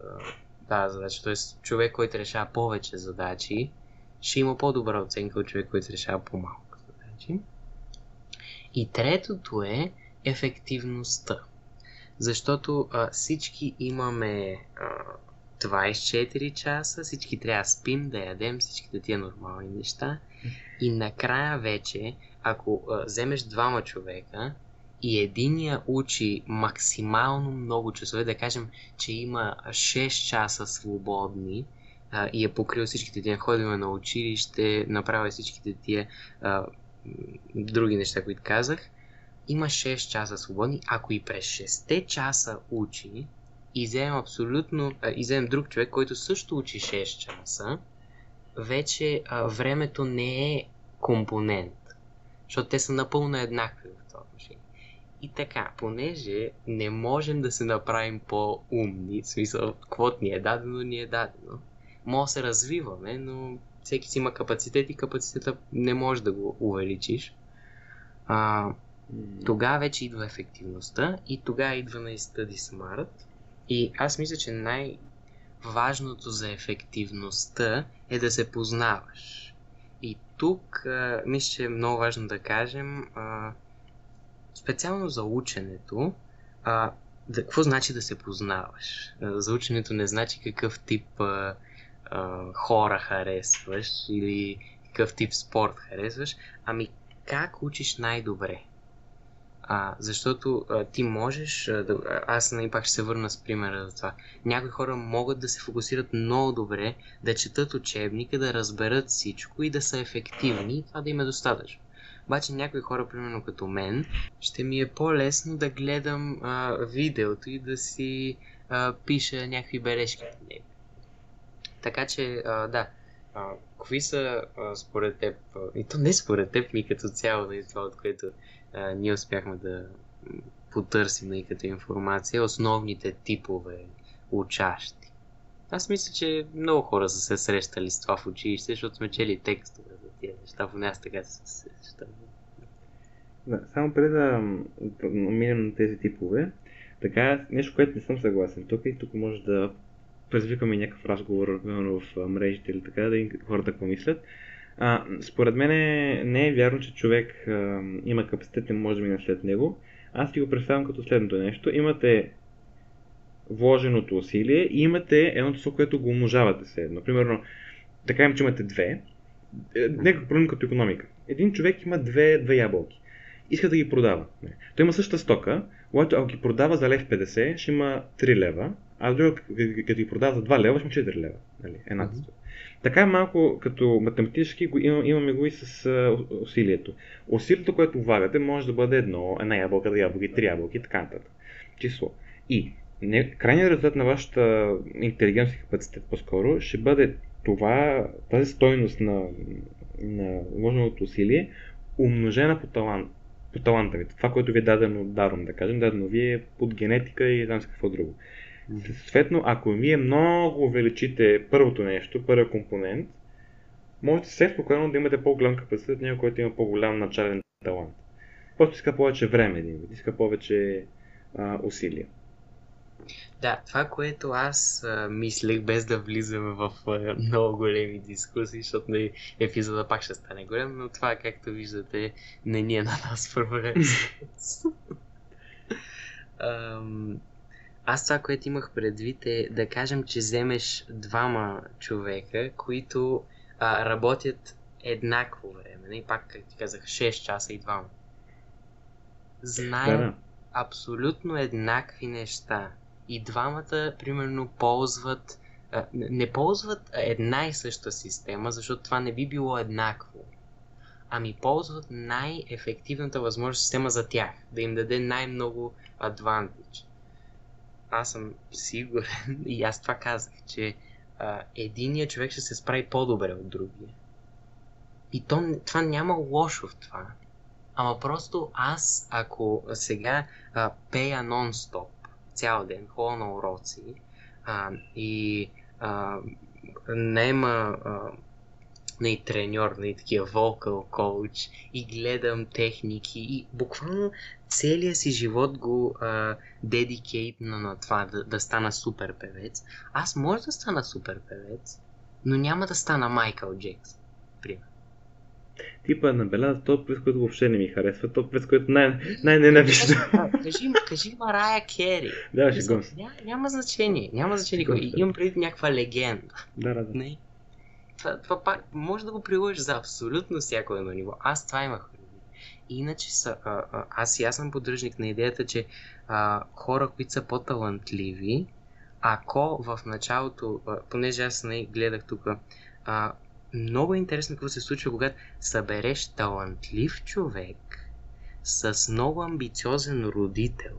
тази задача. Тоест човек, който решава повече задачи, ще има по-добра оценка от човек, който решава по-малко задачи. И третото е ефективността. Защото а, всички имаме а, 24 часа, всички трябва да спим, да ядем, всичките тия нормални неща. И накрая вече, ако а, вземеш двама човека и единия учи максимално много часове, да кажем, че има 6 часа свободни, а, и е покрил всичките тия ходове на училище, направя всичките тия а, други неща, които казах, има 6 часа свободни. Ако и през 6 часа учи и вземем абсолютно, а, и вземем друг човек, който също учи 6 часа, вече а, времето не е компонент, защото те са напълно еднакви в това отношение. И така, понеже не можем да се направим по-умни, в смисъл, каквото ни е дадено, ни е дадено, може да се развиваме, но всеки си има капацитет и капацитета не може да го увеличиш. А, тогава вече идва ефективността и тогава идва на Study Smart. И аз мисля, че най-важното за ефективността е да се познаваш. И тук а, мисля, че е много важно да кажем, а, специално за ученето, а, да, какво значи да се познаваш? За ученето не значи какъв тип а, а, хора харесваш или какъв тип спорт харесваш, ами как учиш най-добре. А, защото а, ти можеш, а, да, аз нали пак ще се върна с примера за това. Някои хора могат да се фокусират много добре, да четат учебника, да разберат всичко и да са ефективни това да им е достатъчно. Обаче някои хора, примерно като мен, ще ми е по-лесно да гледам а, видеото и да си а, пиша някакви бележки по него. Така че, а, да, а, кои са а, според теб, а, и то не според теб, ми като цяло, нали, това, от което а, ние успяхме да потърсим нали, като информация, основните типове учащи. Аз мисля, че много хора са се срещали с това в училище, защото сме чели текстове тия неща, поне аз така се срещам. Да, само преди да минем на тези типове, така, нещо, което не съм съгласен тук и тук може да предизвикаме някакъв разговор в мрежите или така, да хората помислят. А, според мен не е вярно, че човек а, има капацитет, не може да мине след него. Аз ти го представям като следното нещо. Имате вложеното усилие и имате едно число, което го умножавате се едно. Примерно, така им, че имате две. Е, нека проблем като економика. Един човек има две, две ябълки. Иска да ги продава. Той има същата стока, когато ако ги продава за лев 50, ще има 3 лева, а друга, като ги продава за 2 лева, ще има 4 лева. Нали? Едната mm-hmm. Така малко като математически го, имаме го и с а, усилието. Усилието, което влагате, може да бъде едно, една ябълка, две ябълки, три ябълки и така нататък. Число. И не, крайният резултат на вашата интелигентност и капацитет по-скоро ще бъде това, тази стойност на, на вложеното усилие, умножена по талант, по таланта ви. Това, което ви е дадено даром, да кажем, дадено ви е под генетика и знам с какво друго. Съответно, ако вие много увеличите първото нещо, първият компонент, можете все спокойно да имате по-голям капацитет, някой, който има по-голям начален талант. Просто иска повече време иска повече а, усилия. Да, това, което аз а, мислех, без да влизаме в а, много големи дискусии, защото не, епизода пак ще стане голям, но това, както виждате, не ни е на нас [LAUGHS] първо Аз това, което имах предвид е да кажем, че вземеш двама човека, които а, работят еднакво време. Не? Пак, как ти казах, 6 часа и двама. Знаем да. абсолютно еднакви неща. И двамата, примерно, ползват а, не ползват една и съща система, защото това не би било еднакво. Ами ползват най-ефективната възможна система за тях, да им даде най-много адвантаж аз съм сигурен, [LAUGHS] и аз това казах, че а, единият човек ще се справи по-добре от другия. И то, това няма лошо в това. Ама просто аз, ако сега а, пея нон-стоп, цял ден, ходя на уроци а, и а, нема а, и треньор, на и такива вокал коуч и гледам техники и буквално целият си живот го дедикейтна на това да, да стана супер певец. Аз може да стана супер певец, но няма да стана Майкъл Джекс. Пример. Типа набеляза топ през който въобще не ми харесва, топ през който най- най-ненавиждам. [LAUGHS] кажи, кажи Марая Кери. Да, ще го. Ня, няма значение, няма значение. Имам преди някаква легенда. Да, да, да. Не? Това, това пак може да го приложиш за абсолютно всяко едно ниво. Аз това имах Иначе са, а, а, аз и аз съм поддръжник на идеята, че а, хора, които са по-талантливи, ако в началото, а, понеже аз не гледах тук, а, много е интересно какво се случва, когато събереш талантлив човек с много амбициозен родител,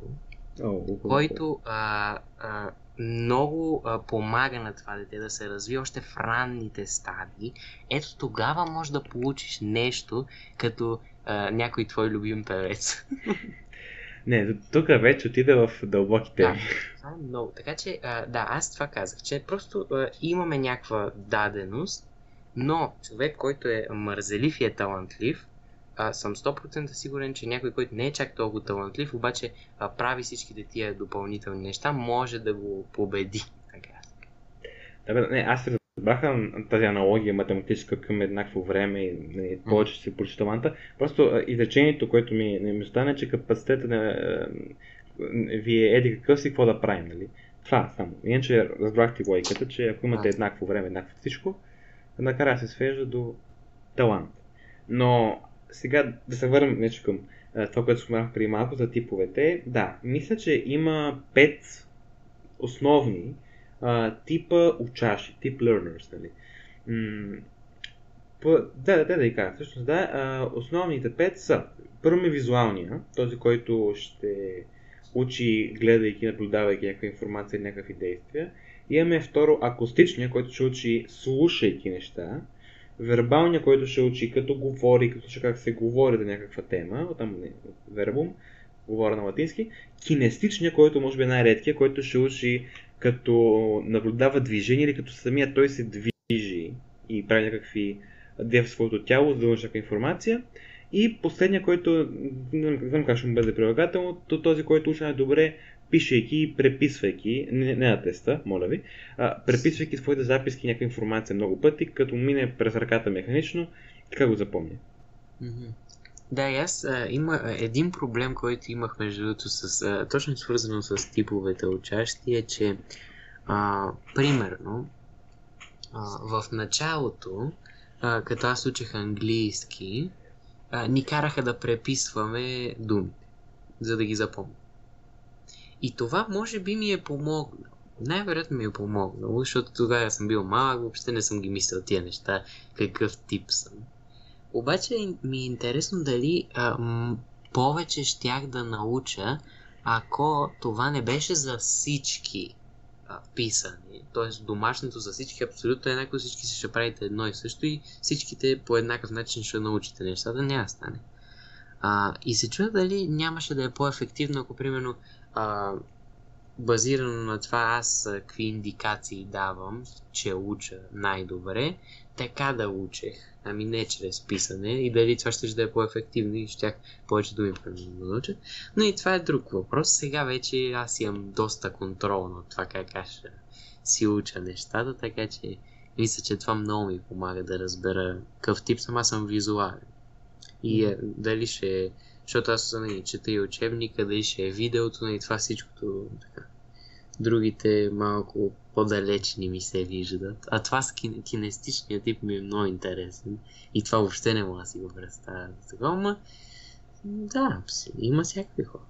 oh, който а, а, много а, помага на това дете да се развие още в ранните стадии, ето тогава може да получиш нещо като а, някой твой любим певец. [LAUGHS] Не, тук вече отида в дълбоки теми. Да, това е много. Така че, а, да, аз това казах, че просто а, имаме някаква даденост, но човек, който е мързелив и е талантлив, а, съм 100% сигурен, че някой, който не е чак толкова талантлив, обаче а, прави всичките тия допълнителни неща, може да го победи. Така. Да, не, аз разбраха тази аналогия математическа към еднакво време и не, повече ще се прочита манта. Просто изречението, което ми, не ми остане, че капацитета на ви е еди какъв си, какво да правим, нали? Това само. Иначе разбрахте логиката, че ако имате еднакво време, еднакво всичко, накрая се свежда до талант. Но сега да се върнем вече към това, което споменах преди малко за типовете. Да, мисля, че има пет основни а, типа учащи, тип learners, нали. М- да, да, да, да кажа. Всъщност, да, а, основните пет са първо ми визуалния, този, който ще учи, гледайки, наблюдавайки някаква информация някакви действия. Имаме второ акустичния, който ще учи слушайки неща. Вербалния, който ще учи като говори, като слуша как се говори за някаква тема, там не, вербум, говоря на латински. Кинестичния, който може би е най-редкия, който ще учи като наблюдава движение или като самия той се движи и прави някакви действия в своето тяло, за някаква информация. И последния, който, не знам как ще му бъде прилагателно, то този, който учи най-добре, пишейки и преписвайки, не, не на теста, моля ви, а, преписвайки своите записки някаква информация много пъти, като мине през ръката механично, така го запомня. Да, и аз а, има един проблем, който имах между другото с, а, точно свързано с типовете учащи е, че а, примерно а, в началото, а, като аз учих английски, а, ни караха да преписваме думите, за да ги запомня. И това може би ми е помогнало. Най-вероятно ми е помогнало, защото тогава съм бил малък, въобще не съм ги мислил тия неща, какъв тип съм. Обаче ми е интересно дали а, м- повече щях да науча, ако това не беше за всички а, писане. Тоест домашното за всички абсолютно еднакво, всички ще правите едно и също и всичките по еднакъв начин ще научите нещата, няма стане. А, и се чуя дали нямаше да е по-ефективно, ако примерно а, базирано на това аз какви индикации давам, че уча най-добре, така да учех. Ами не чрез писане и дали това ще да е по-ефективно и щях повече думи да науча. Но и това е друг въпрос. Сега вече аз имам доста контрол на това как аз ще си уча нещата, така че мисля, че това много ми помага да разбера какъв тип съм. Аз съм визуален. И е, дали ще защото аз нали, чета и учебника, дали ще е видеото, и нали, това всичкото така. Другите малко по-далечни ми се виждат. А това с кин- кинестичния тип ми е много интересен. И това въобще не мога да си го представя. Такова, ма... Да, има всякакви хора.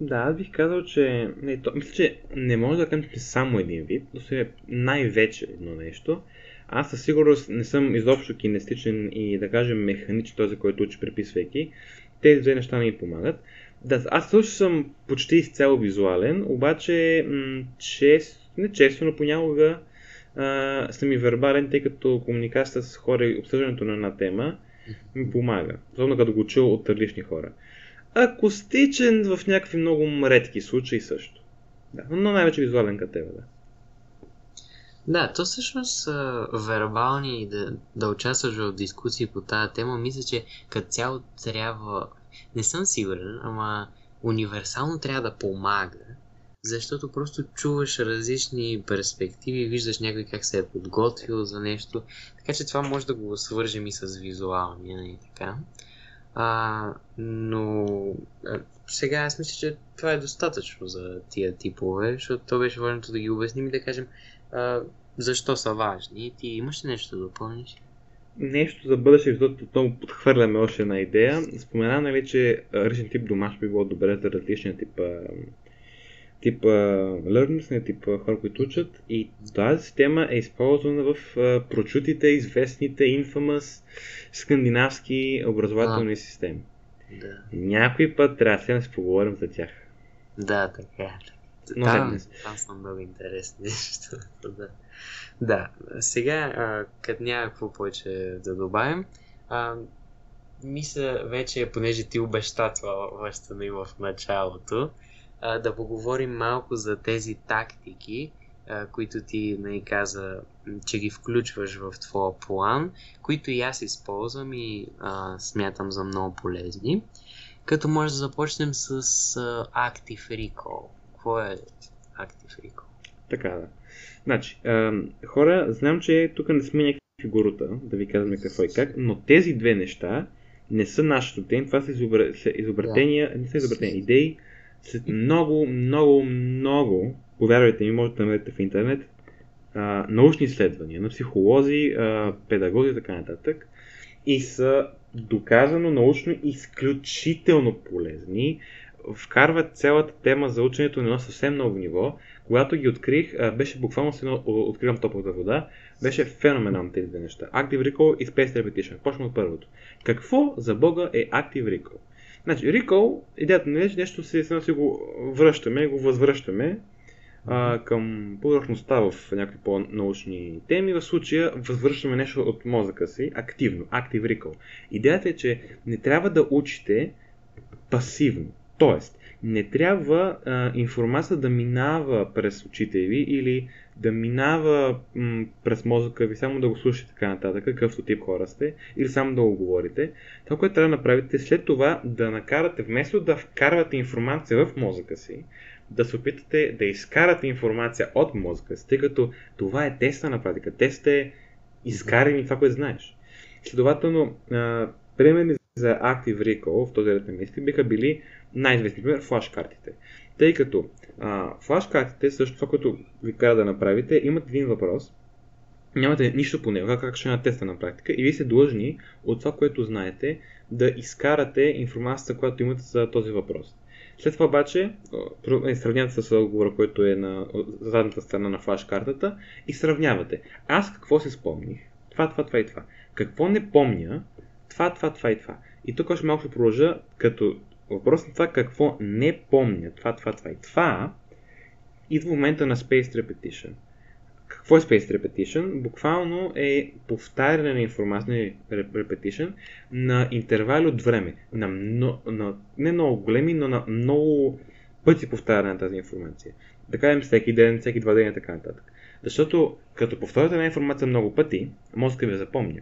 Да, аз бих казал, че... Не, то, мисля, че не може да кажем, че само един вид, но е най-вече едно нещо. Аз със сигурност не съм изобщо кинестичен и да кажем механичен, този, който учи преписвайки, тези две неща не ми помагат. Да, аз също съм почти изцяло визуален, обаче м- чест, не често, но понякога а, съм и вербален, тъй като комуникацията с хора и обсъждането на една тема ми помага. Особено като го чул от различни хора. Акустичен в някакви много редки случаи също. Да, но най-вече визуален като тебе, да. Да, то всъщност вербални да, да участваш в дискусии по тази тема, мисля, че като цяло трябва, не съм сигурен, ама универсално трябва да помага, защото просто чуваш различни перспективи, виждаш някой как се е подготвил за нещо, така че това може да го свържем и с визуалния и така. А, но сега аз мисля, че това е достатъчно за тия типове, защото то беше важното да ги обясним и да кажем а, защо са важни. Ти имаш ли нещо да допълниш? Нещо за бъдеще, защото много подхвърляме още една идея. Спомена, нали, че различен тип домаш би било добре за различния тип тип learners, тип хора, които учат. И тази система е използвана в прочутите, известните, infamous скандинавски образователни а, системи. Да. Някой път трябва да си поговорим за тях. Да, така. Но там, там са много интересни [LAUGHS] неща. да. да, сега, като няма какво повече да добавим, а, мисля вече, понеже ти обеща това и в началото, а, да поговорим малко за тези тактики, а, които ти не нали, каза, че ги включваш в твоя план, които и аз използвам и а, смятам за много полезни. Като може да започнем с а, Active Recall какво е Active Recall? Така да. Значи, а, хора, знам, че тук не сме някакви фигурута, да ви казваме какво и как, но тези две неща не са нашето тем, това са, изобр... са изобретения, не са изобретения, идеи. След много, много, много, повярвайте ми, можете да намерите в интернет, а, научни изследвания на психолози, а, педагози и така нататък. И са доказано научно изключително полезни вкарват цялата тема за ученето на едно съвсем ново ниво. Когато ги открих, беше буквално се откривам топлата вода. Беше феноменално тези две неща. Active Recall и Space Repetition. Почвам от първото. Какво за бога е Active Recall? Значи, Recall, идеята не е, че нещо си, си го връщаме, го възвръщаме а, към повърхността в някакви по-научни теми. В случая възвръщаме нещо от мозъка си активно, Active Recall. Идеята е, че не трябва да учите пасивно. Тоест, не трябва а, информация да минава през очите ви или да минава м- през мозъка ви, само да го слушате така нататък, какъвто тип хора сте, или само да го говорите. Това, което трябва да направите, след това да накарате, вместо да вкарвате информация в мозъка си, да се опитате да изкарате информация от мозъка си, тъй като това е теста на практика. Тест е изкарай това, което знаеш. Следователно, примерни за Active Recall в този ред на мисли биха били най-известни пример флашкартите. Тъй като а, флашкартите, също това, което ви кара да направите, имат един въпрос, нямате нищо по него, как, ще на теста на практика и вие сте длъжни от това, което знаете, да изкарате информацията, която имате за този въпрос. След това обаче е, сравнявате с отговора, който е на задната страна на флашкартата и сравнявате. Аз какво се спомних? Това, това, това и това. Какво не помня? Това, това, това и това. И тук още малко ще продължа, като въпрос на това какво не помня, това, това, това и това, идва момента на Spaced Repetition. Какво е Spaced Repetition? Буквално е повтаряне на информация, repetition, на интервали от време. На, на, на не много големи, но на много пъти повтаряне на тази информация. Да кажем всеки ден, всеки два дни и така нататък. Защото като повторите една информация много пъти, мозъкът ви запомня.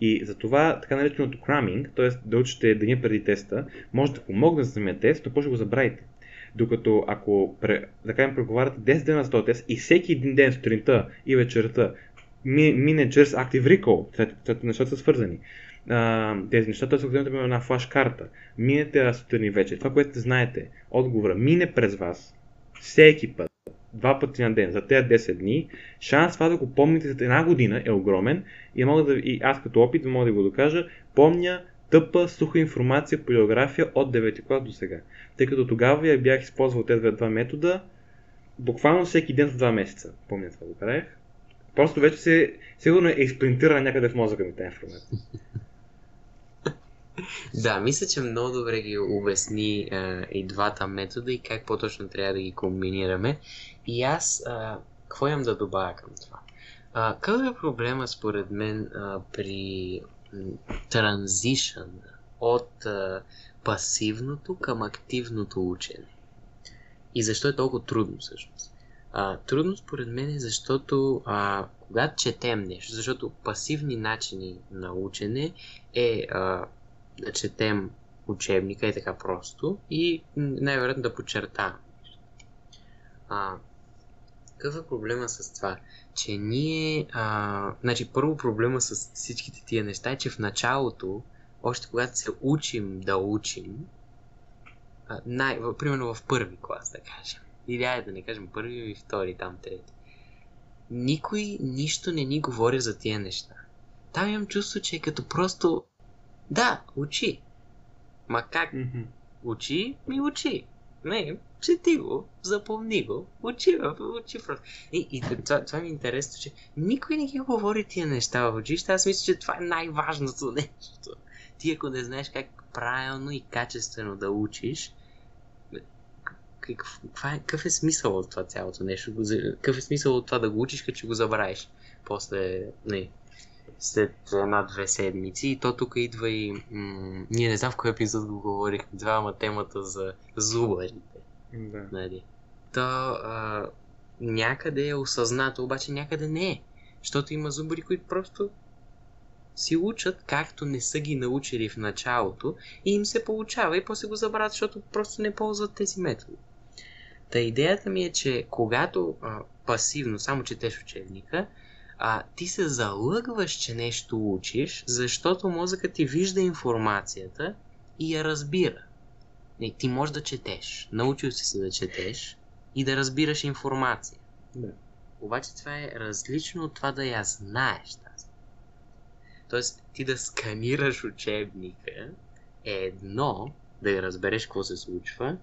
И затова така нареченото cramming, т.е. да учите деня преди теста, може да помогне за самия тест, но после го забравите. Докато ако, да кажем, преговаряте 10 дена за този тест и всеки един ден сутринта и вечерта мине чрез Active Recall, това нещата са свързани. А, тези нещата са вземете на една флаш карта. Минете сутрин и вечер. Това, което знаете, отговора мине през вас всеки път два пъти на ден за тези 10 дни, шанс това да го помните за една година е огромен и, мога да, и аз като опит мога да го докажа, помня тъпа, суха информация по география от 9 клас до сега. Тъй като тогава я бях използвал тези два метода, буквално всеки ден в два месеца. Помня това го правих. Просто вече се, сигурно е изпринтирана някъде в мозъка ми тази информация. Да, мисля, че много добре ги обясни а, и двата метода и как по-точно трябва да ги комбинираме. И аз, а, какво имам да добавя към това? А, какъв е проблема според мен а, при транзишън от а, пасивното към активното учене? И защо е толкова трудно всъщност? А, трудно според мен е защото а, когато четем нещо, защото пасивни начини на учене е а, четем учебника и така просто и най-вероятно да подчертавам. А, какъв е проблема с това? Че ние... А, значи, първо проблема с всичките тия неща е, че в началото, още когато се учим да учим, а, най, примерно в първи клас, да кажем, или айде да не кажем първи или втори, там трети, никой нищо не ни говори за тия неща. Там имам чувство, че е като просто да, учи. Ма как? Mm-hmm. Учи, ми учи. Не, чети го, запомни го, учи, учи просто. И, и това, това ми е интересно, че никой не ги говори тия неща в училище. Аз мисля, че това е най-важното [LAUGHS] нещо. Ти ако не знаеш как правилно и качествено да учиш, какъв, е, какъв е смисъл от това цялото нещо? Какъв е смисъл от това да го учиш, като че го забравиш? После, не, след една-две седмици. И то тук идва и... М- ние не знам в кой епизод го говорихме, двама темата за зубарите. Да. Нали? То а, някъде е осъзнато, обаче някъде не е. Защото има зубари, които просто си учат, както не са ги научили в началото и им се получава и после го забравят, защото просто не ползват тези методи. Та идеята ми е, че когато а, пасивно само четеш учебника, а, ти се залъгваш, че нещо учиш, защото мозъкът ти вижда информацията и я разбира. Не, ти можеш да четеш, научил си се да четеш и да разбираш информация. Да. Обаче това е различно от това да я знаеш тази. Тоест, ти да сканираш учебника е едно, да я разбереш какво се случва,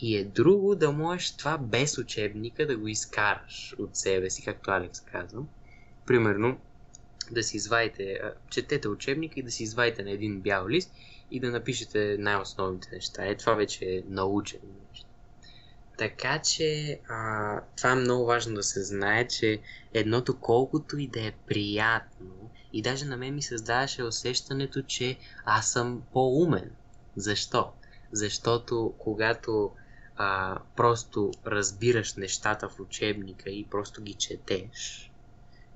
и е друго да можеш това без учебника да го изкараш от себе си, както Алекс казвам, примерно, да си извадите, четете учебника и да си извадите на един бял лист и да напишете най-основните неща. Е, това вече е научено нещо. Така че а, това е много важно да се знае, че едното колкото и да е приятно и даже на мен ми създаваше усещането, че аз съм по-умен. Защо? Защото когато а, просто разбираш нещата в учебника и просто ги четеш,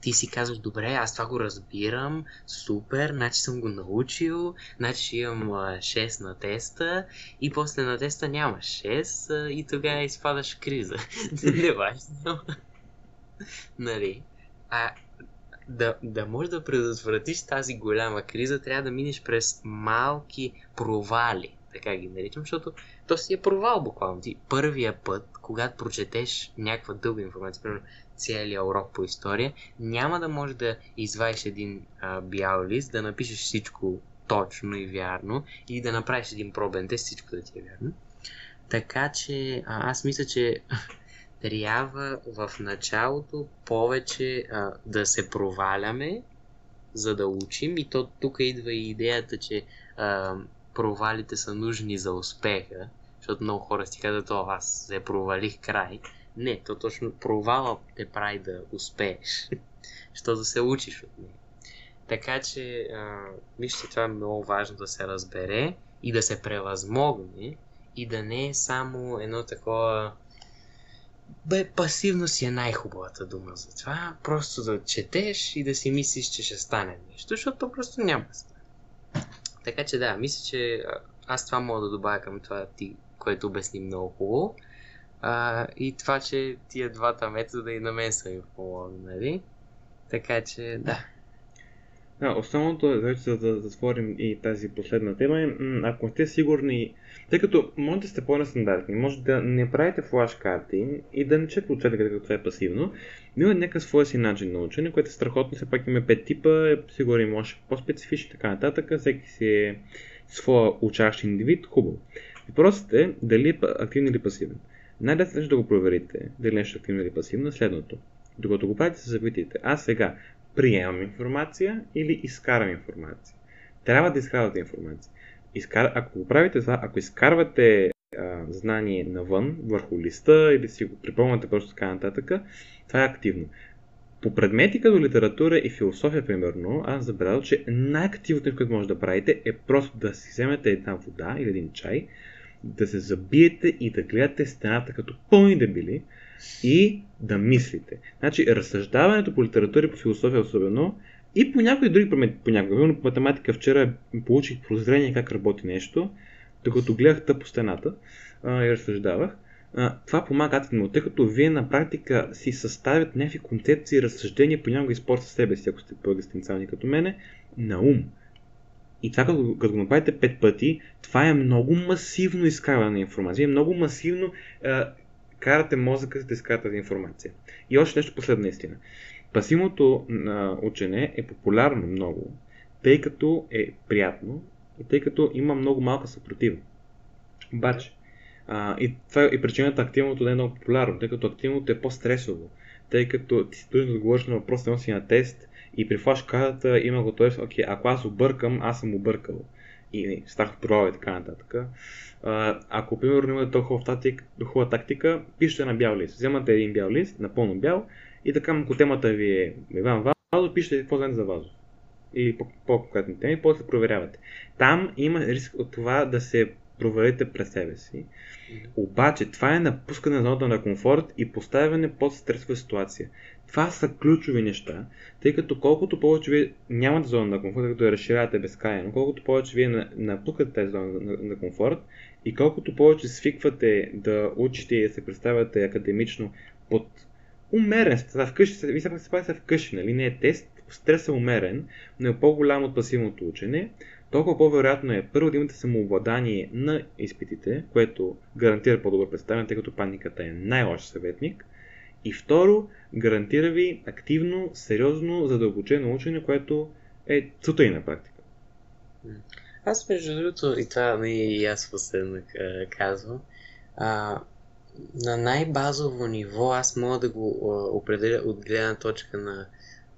ти си казваш, добре, аз това го разбирам, супер, значи съм го научил, значи имам 6 на теста и после на теста нямаш 6 и тогава изпадаш в криза. [LAUGHS] Не важно. нали? А да, да можеш да предотвратиш тази голяма криза, трябва да минеш през малки провали, така ги наричам, защото то си е провал буквално. Ти първия път, когато прочетеш някаква дълга информация, примерно целия урок по история, няма да можеш да извадиш един а, бял лист, да напишеш всичко точно и вярно и да направиш един пробен тест, всичко да ти е вярно. Така че а, аз мисля, че [LAUGHS] трябва в началото повече а, да се проваляме, за да учим. И то тук идва и идеята, че а, провалите са нужни за успеха, защото много хора си казват, о, аз се провалих край. Не, то точно провала те прави да успееш, [LAUGHS] защото се учиш от нея. Така че, а, мисля, че това е много важно да се разбере и да се превъзмогне и да не е само едно такова Бе, пасивно си е най-хубавата дума за това. Просто да четеш и да си мислиш, че ще стане нещо, защото то просто няма да стане. Така че да, мисля, че аз това мога да добавя към това ти, което обясни много хубаво. А, и това, че тия двата метода и на мен са ми помогнали, нали? Така че да. Да, основното е, за да затворим и тази последна тема е, ако сте сигурни, тъй като може да сте по-нестандартни, може да не правите флаш карти и да не чете отчетите, като това е пасивно, но има някакъв своя си начин на учене, което е страхотно, все пак има пет типа, е сигурен може по-специфични така нататък, всеки си е своя учащ индивид, хубаво. Въпросът е дали е активен или пасивен. Най-лесно да го проверите дали нещо е активно или пасивно е следното. Докато го правите, се запитайте. Аз сега приемам информация или изкарам информация. Трябва да изкарвате информация. Изкар... Ако го правите това, ако изкарвате а, знание навън, върху листа или си го припомняте просто така нататък, това е активно. По предмети като литература и философия, примерно, аз забелязал, че най-активното, което може да правите, е просто да си вземете една вода или един чай, да се забиете и да гледате стената като пълни дебили, и да мислите. Значи, разсъждаването по литература и по философия особено и по някои други предмети, по някои. по математика вчера получих прозрение как работи нещо, докато гледах тъп по стената а, и разсъждавах. А, това помага адски тъй като вие на практика си съставят някакви концепции и разсъждения, понякога използват себе си, ако сте по-екзистенциални като мене, на ум. И това, като, като го направите пет пъти, това е много масивно изкарване на информация, много масивно карате мозъка си да изкара тази информация. И още нещо последна истина. Пасивното а, учене е популярно много, тъй като е приятно и тъй като има много малка съпротива. Обаче, а, и това е и причината активното да е много популярно, тъй като активното е по-стресово, тъй като ти си да отговориш на въпрос, носи на тест и при флашкарата има готовност, окей, ако аз объркам, аз съм объркал и страх от провал и така нататък. Ако, примерно, имате толкова тактика, хубава тактика, пишете на бял лист. Вземате един бял лист, напълно бял, и така, ако темата ви е Иван Вазов, пишете какво знаете за Вазов. Или по-конкретни теми, после проверявате. Там има риск от това да се проверите през себе си. Обаче, това е напускане на зоната на комфорт и поставяне под стресова ситуация. Това са ключови неща, тъй като колкото повече вие нямате зона на комфорт, като я разширявате безкрайно, колкото повече вие напускате тази зона на, на комфорт и колкото повече свиквате да учите и да се представяте академично под умерен стрес, вкъщи, вие се правите вкъщи, нали? Не е тест, стресът е умерен, но е по-голям от пасивното учене, толкова по-вероятно е първо да имате самообладание на изпитите, което гарантира по-добър представяне, тъй като паниката е най-лош съветник. И второ, гарантира ви активно, сериозно, задълбочено учене, което е целта и на практика. Аз между другото, и това не и аз последно казвам, а, на най-базово ниво аз мога да го а, определя от гледна точка на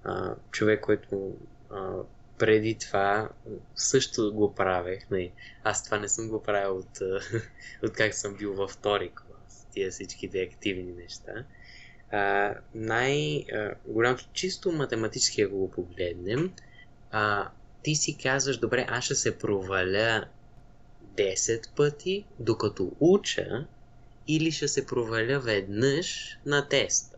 а, човек, който а, преди това също го правех. Не, аз това не съм го правил от, [LAUGHS] от как съм бил във втори клас. Тия всичките активни неща. А, най-голямото, чисто математически, ако го погледнем, а, ти си казваш, добре, аз ще се проваля 10 пъти, докато уча, или ще се проваля веднъж на теста.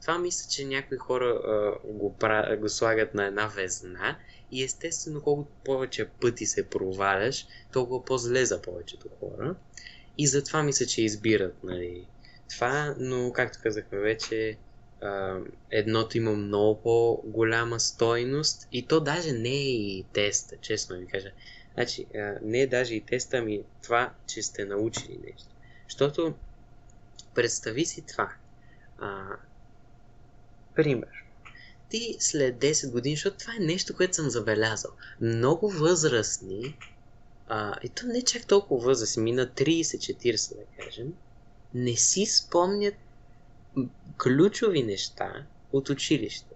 Това мисля, че някои хора а, го, пра, го слагат на една везна и естествено колкото повече пъти се проваляш, толкова по-зле за повечето хора. И затова мисля, че избират нали, това, но както казахме вече, едното има много по-голяма стойност и то даже не е и теста, честно ви кажа. Значи, не е даже и теста, ами това, че сте научили нещо. Защото, представи си това. А, пример. Ти след 10 години, защото това е нещо, което съм забелязал. Много възрастни, а, и то не чак толкова възрастни, мина 30-40 да кажем, не си спомнят ключови неща от училище.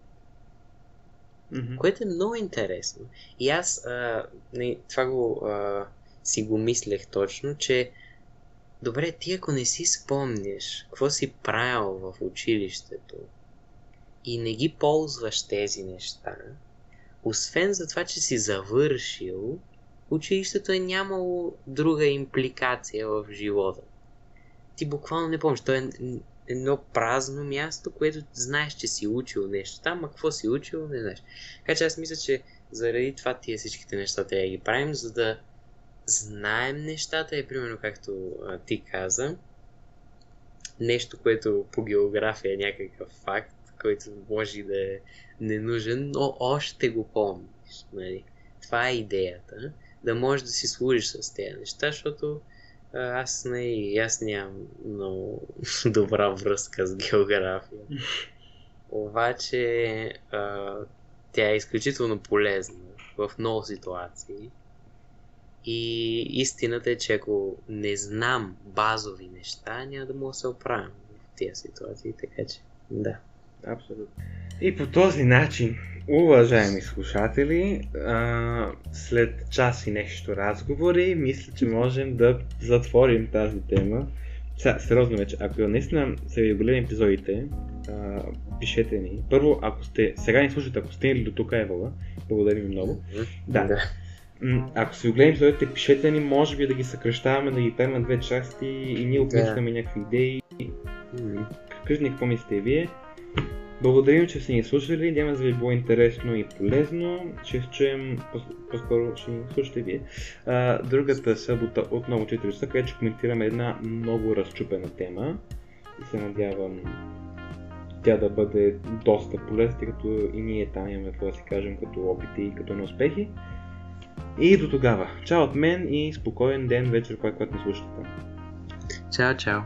Mm-hmm. Което е много интересно. И аз а, не, това го а, си го мислех точно, че Добре, ти ако не си спомняш какво си правил в училището и не ги ползваш тези неща, освен за това, че си завършил, училището е нямало друга импликация в живота. Ти буквално не помниш, то е едно празно място, което знаеш, че си учил нещо там, а какво си учил, не знаеш. Така че аз мисля, че заради това тия всичките неща трябва да ги правим, за да знаем нещата и примерно както а, ти каза, нещо, което по география е някакъв факт, който може да е ненужен, но още го помниш. Нали? Това е идеята, да можеш да си служиш с тези неща, защото аз не, аз нямам много [LAUGHS] добра връзка с география. Обаче а, тя е изключително полезна в много ситуации. И истината е, че ако не знам базови неща, няма да мога да се оправям в тези ситуации, така че да. Абсолютно. И по този начин, уважаеми слушатели, а, след час и нещо разговори, мисля, че можем да затворим тази тема. Сега, сериозно вече, ако наистина са ви големи епизодите, а, пишете ни. Първо, ако сте, сега ни слушате, ако сте или до тук Евала, благодарим ви много. Да. да. Ако си огледам епизодите, пишете ни, може би да ги съкръщаваме, да ги пеем на две части и ние описваме да. някакви идеи. Кажете ни какво мислите вие. Благодарим, че сте ни слушали. Няма да ви било интересно и полезно. Ще чуем, по-скоро ще ни слушате вие. А, другата събота отново 4 часа, където ще коментираме една много разчупена тема. И се надявам тя да бъде доста полезна, тъй като и ние там имаме какво да си кажем като опити и като неуспехи. И до тогава. Чао от мен и спокоен ден вечер, когато ни слушате. Чао, чао.